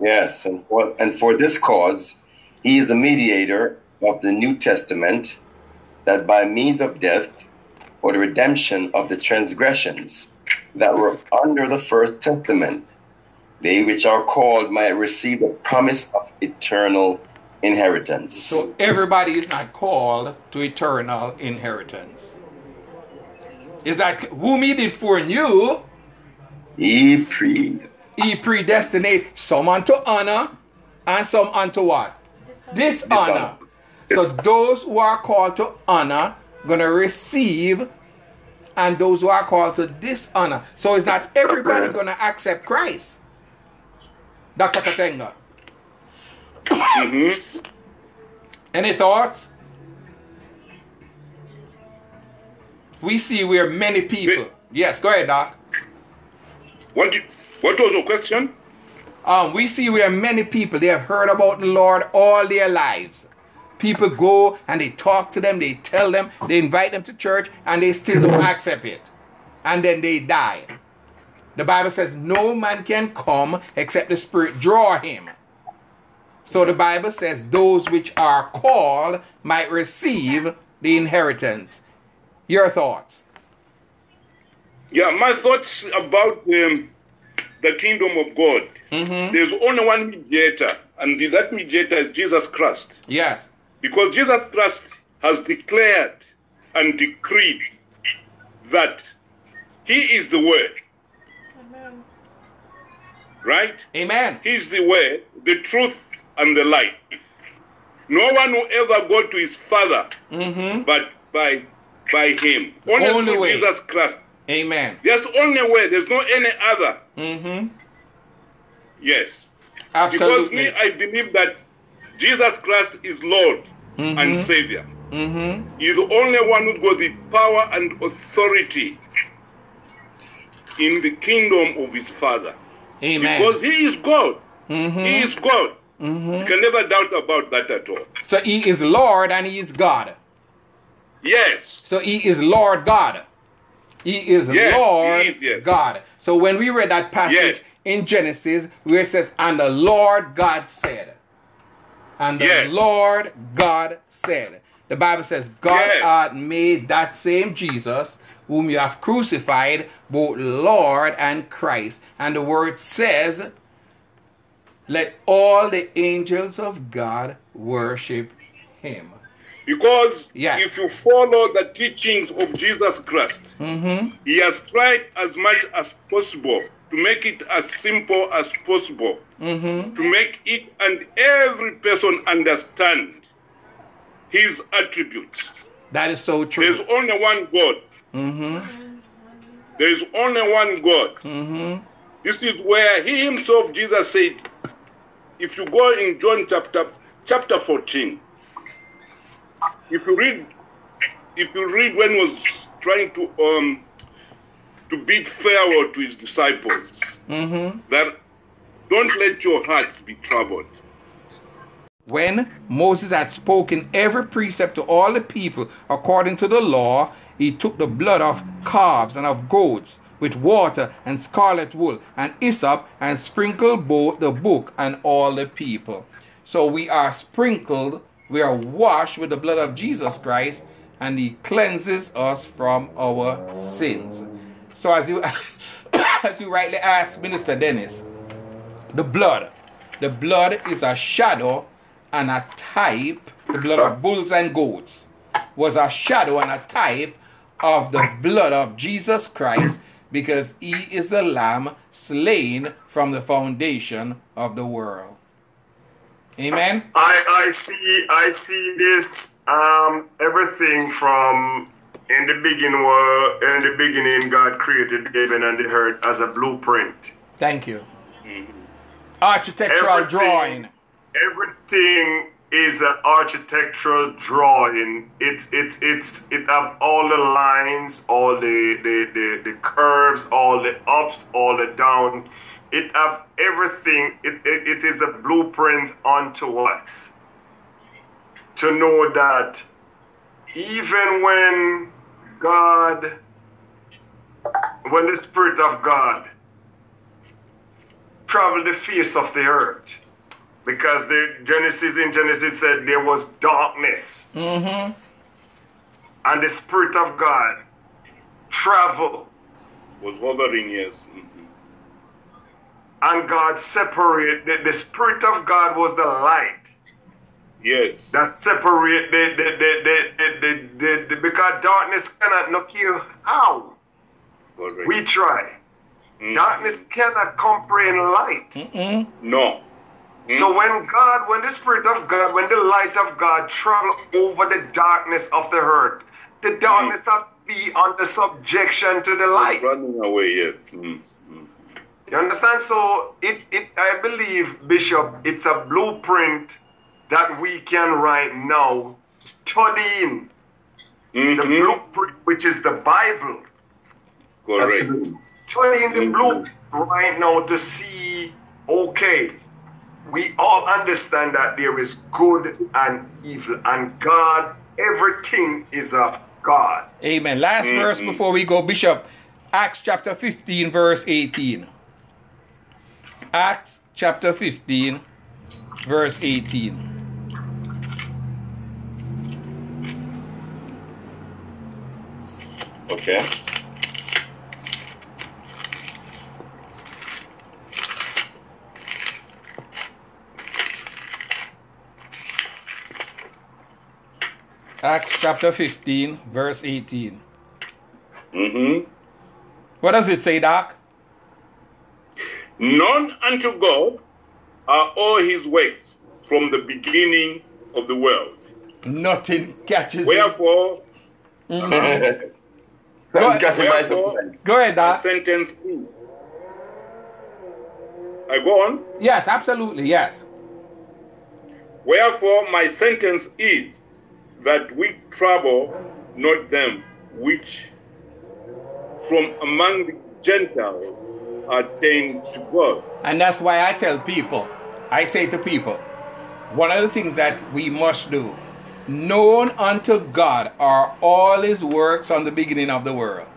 Yes, and for, and for this cause, he is the mediator of the New Testament, that by means of death, for the redemption of the transgressions that were under the first testament, they which are called might receive the promise of eternal inheritance. So everybody is not called to eternal inheritance. Is that whom he did foreknew, he pre he predestinate some unto honor and some unto what? Dishonor. So those who are called to honor gonna receive, and those who are called to dishonor. So it's not everybody gonna accept Christ. Dr. Katenga. Mhm. Any thoughts? We see where many people. Yes, go ahead, Doc. What, what was your question? Um, we see where many people they have heard about the Lord all their lives. People go and they talk to them, they tell them, they invite them to church, and they still don't accept it. And then they die. The Bible says no man can come except the Spirit draw him. So the Bible says those which are called might receive the inheritance. Your thoughts? Yeah, my thoughts about um, the kingdom of God. Mm-hmm. There's only one mediator, and that mediator is Jesus Christ. Yes. Because Jesus Christ has declared and decreed that He is the Word, Amen. right? Amen. He is the way, the truth, and the life. No one will ever go to his Father Mm-hmm. but by by Him. Only, Only through way. Jesus Christ. Amen. There's only way. There's no any other. Mm-hmm. Yes. Absolutely. Because me, I believe that Jesus Christ is Lord Mhm. and Savior. Mm-hmm. He's the only one who's got the power and authority in the kingdom of his Father. Amen. Because he is God. mm-hmm. He is God. You mm-hmm. can never doubt about that at all. So he is Lord and he is God. Yes. So he is Lord God. He is Yes, he Lord is, yes. God. So when we read that passage Yes. in Genesis where it says, And the Lord God said, and the. Lord God said. The Bible says, God hath made that same Jesus whom you have crucified, both Lord and Christ. And the word says, Let all the angels of God worship him. Because Yes. if you follow the teachings of Jesus Christ, Mm-hmm. he has tried as much as possible to make it as simple as possible, Mm-hmm. to make it and every person understand his attributes. That is so true. There's only one God. Mm-hmm. There is only one God. Mm-hmm. This is where he himself, Jesus said, if you go in John chapter chapter 14, if you read if you read when he was trying to um to bid farewell to his disciples, Mm-hmm. that don't let your hearts be troubled. When Moses had spoken every precept to all the people according to the law, he took the blood of calves and of goats with water and scarlet wool and hyssop and sprinkled both the book and all the people. So we are sprinkled, we are washed with the blood of Jesus Christ, and he cleanses us from our sins. So as you as you rightly asked Minister Dennis, the blood. The blood is a shadow and a type, the blood of bulls and goats was a shadow and a type of the blood of Jesus Christ because he is the lamb slain from the foundation of the world. Amen. I, I see I see this um everything from in the beginning in the beginning God created heaven and the earth as a blueprint. Thank you. Architectural Everything- drawing. Everything is an architectural drawing. It's it's it's it have all the lines, all the the, the, the curves, all the ups, all the down. It have everything. It, it, it is a blueprint unto us. To know that even when God when the Spirit of God traveled the face of the earth, because the Genesis in Genesis said there was darkness, Mm-hmm. and the Spirit of God traveled, Was hovering, yes. Mhm. And God separated. The, the Spirit of God was the light Yes. that separate the the the the, the, the, the, the because darkness cannot knock you out. Correct. We try. Mhm. Darkness cannot comprehend light. Mm-mm. No. So when God, when the Spirit of God, when the light of God travel over the darkness of the earth, the darkness have to be under subjection to the light. Running away, yes. Mhm. You understand? So it, it I believe, Bishop, it's a blueprint that we can right now studying the Mhm. blueprint, which is the Bible. Correct. Absolutely. Studying the Mhm. blueprint right now to see, okay, we all understand that there is good and evil, and God, everything is of God. Amen. Last Mhm. verse before we go, Bishop. Acts chapter 15, verse 18. Acts chapter 15, verse 18. Okay. Acts chapter 15, verse 18. Mm-hmm. What does it say, Doc? Known unto God are all his works from the beginning of the world. Nothing catches it. Wherefore, Mhm. I'm ahead. catching Wherefore- Go ahead, the sentence is. I go on. Yes, absolutely, yes. Wherefore, my sentence is that we trouble not them which from among the Gentiles are tamed to God. And that's why I tell people, I say to people, one of the things that we must do, known unto God are all his works on the beginning of the world.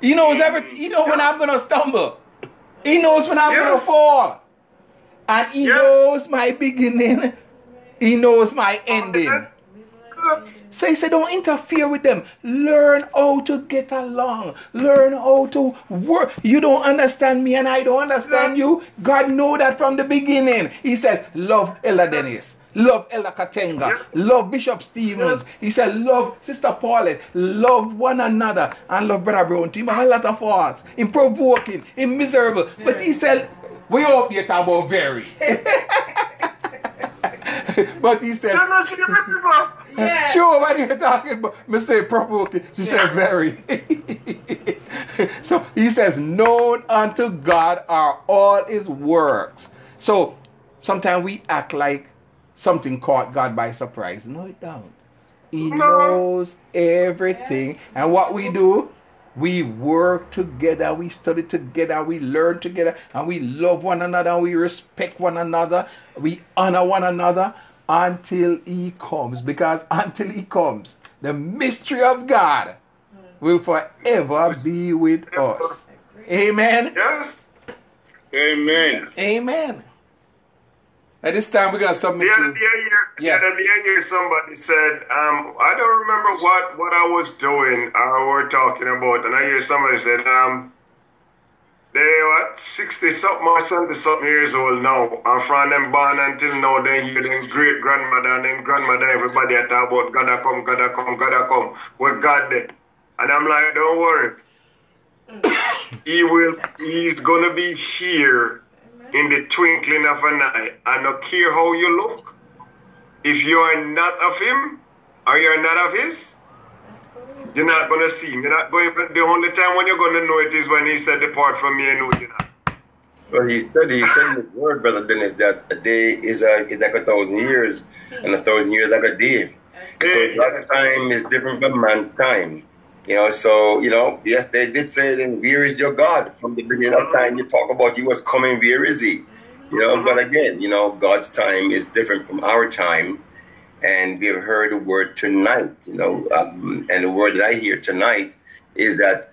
He knows everything. He knows when I'm going to stumble. He knows when I'm going to fall. And he Yes. knows my beginning. He knows my ending. So he said, don't interfere with them. Learn how to get along. Learn how to work. You don't understand me and I don't understand you. God know that from the beginning. He said, love Ella Dennis. Love Ella Katenga. Yes. Love Bishop Stevens. Yes. He said, love Sister Paulette. Love one another. And love Brother Brown. Him a lot of faults. Him provoking. Him miserable. But he said, we hope you talk about very. but he said, No, no, she up. Yeah. Sure, what are you talking about? Me say provoking. She said very. so he says, known unto God are all his works. So sometimes we act like something caught God by surprise. No, it don't. He No. knows everything. Yes. And what we do, we work together, we study together, we learn together, and we love one another, and we respect one another, we honor one another until He comes. Because until He comes, the mystery of God will forever be with us. Amen. Yes. Amen. Amen. At this time, we're going to submit The other to. hear, Yes. the other hear somebody said, um, I don't remember what, what I was doing or we're talking about, and I hear somebody said, um, they what? sixty something or seventy something years old now, and from them born until now, they hear them great grandmother and them grandmother, everybody a talk about God a come, God a come, God a come, where God there, and I'm like, don't worry, he will, he's gonna be here in the twinkling of an eye. I don't care how you look. If you are not of him or you're not of his, you're not gonna see him. You're not going the only time when you're gonna know it is when he said, Depart from me and know you're not. Well, he said he said in his word, brother Dennis, that a day is a is like a thousand years, and a thousand years like a day. So God's time is different from man's time. You know, so you know, yes, they did say then where is your God? From the beginning of time you talk about he was coming, where is he? You know, but uh-huh. again, you know, God's time is different from our time. And we have heard the word tonight, you know, um, and the word that I hear tonight is that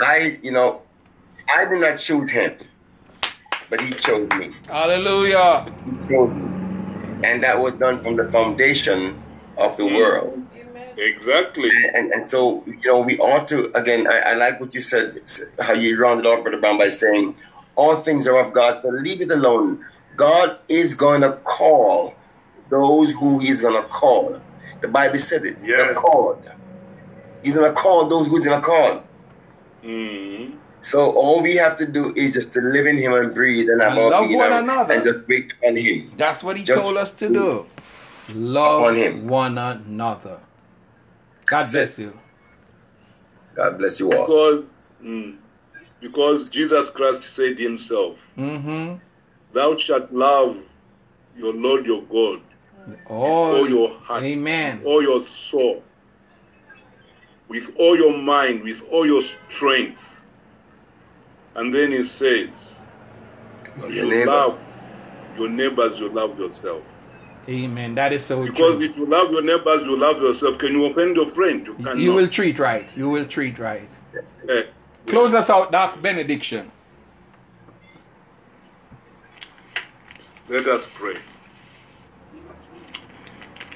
I, you know, I did not choose him, but he chose me. Hallelujah. He chose me. And that was done from the foundation of the world. Amen. Exactly. And, and so, you know, we ought to, again, I, I like what you said, how you rounded off, Brother Brown, by saying, all things are of God, but leave it alone. God is going to call those who He's going to call. The Bible says it. Yes. The called. He's going to call those who He's going to call. Mm. So all we have to do is just to live in Him and breathe and have love one and- another. and just wait on Him. That's what he Just told us to do. Love upon him. one another. God bless you. God bless you all. Because, mm, because Jesus Christ said himself, Mm-hmm. Thou shalt love your Lord your God Oh, all your heart, amen. all your soul, with all your mind, with all your strength. And then he says, You neighbor. love your neighbors, you love yourself. Amen. That is so Because true. if you love your neighbors, you love yourself. Can you offend your friend? You cannot. You will treat right. You will treat right. Eh, Close us out, Doc. Benediction. Let us pray.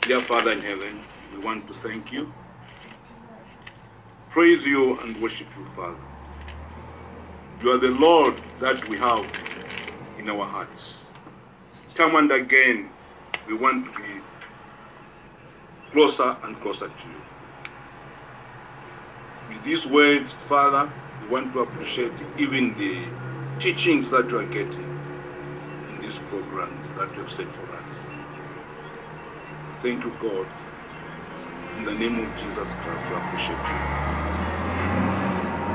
Dear Father in heaven, we want to thank you, praise you, and worship you, Father. You are the Lord that we have in our hearts. Time and again, we want to be closer and closer to you. With these words, Father, we want to appreciate even the teachings that you are getting in these programs that you have set for us. Thank you, God. In the name of Jesus Christ, we appreciate you.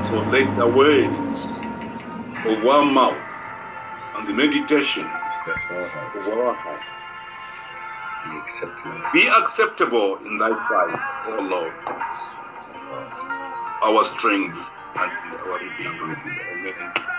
So let the words of our mouth and the meditation of our heart Be acceptable. be acceptable in thy sight, O Lord, our strength and our redeemer. Amen.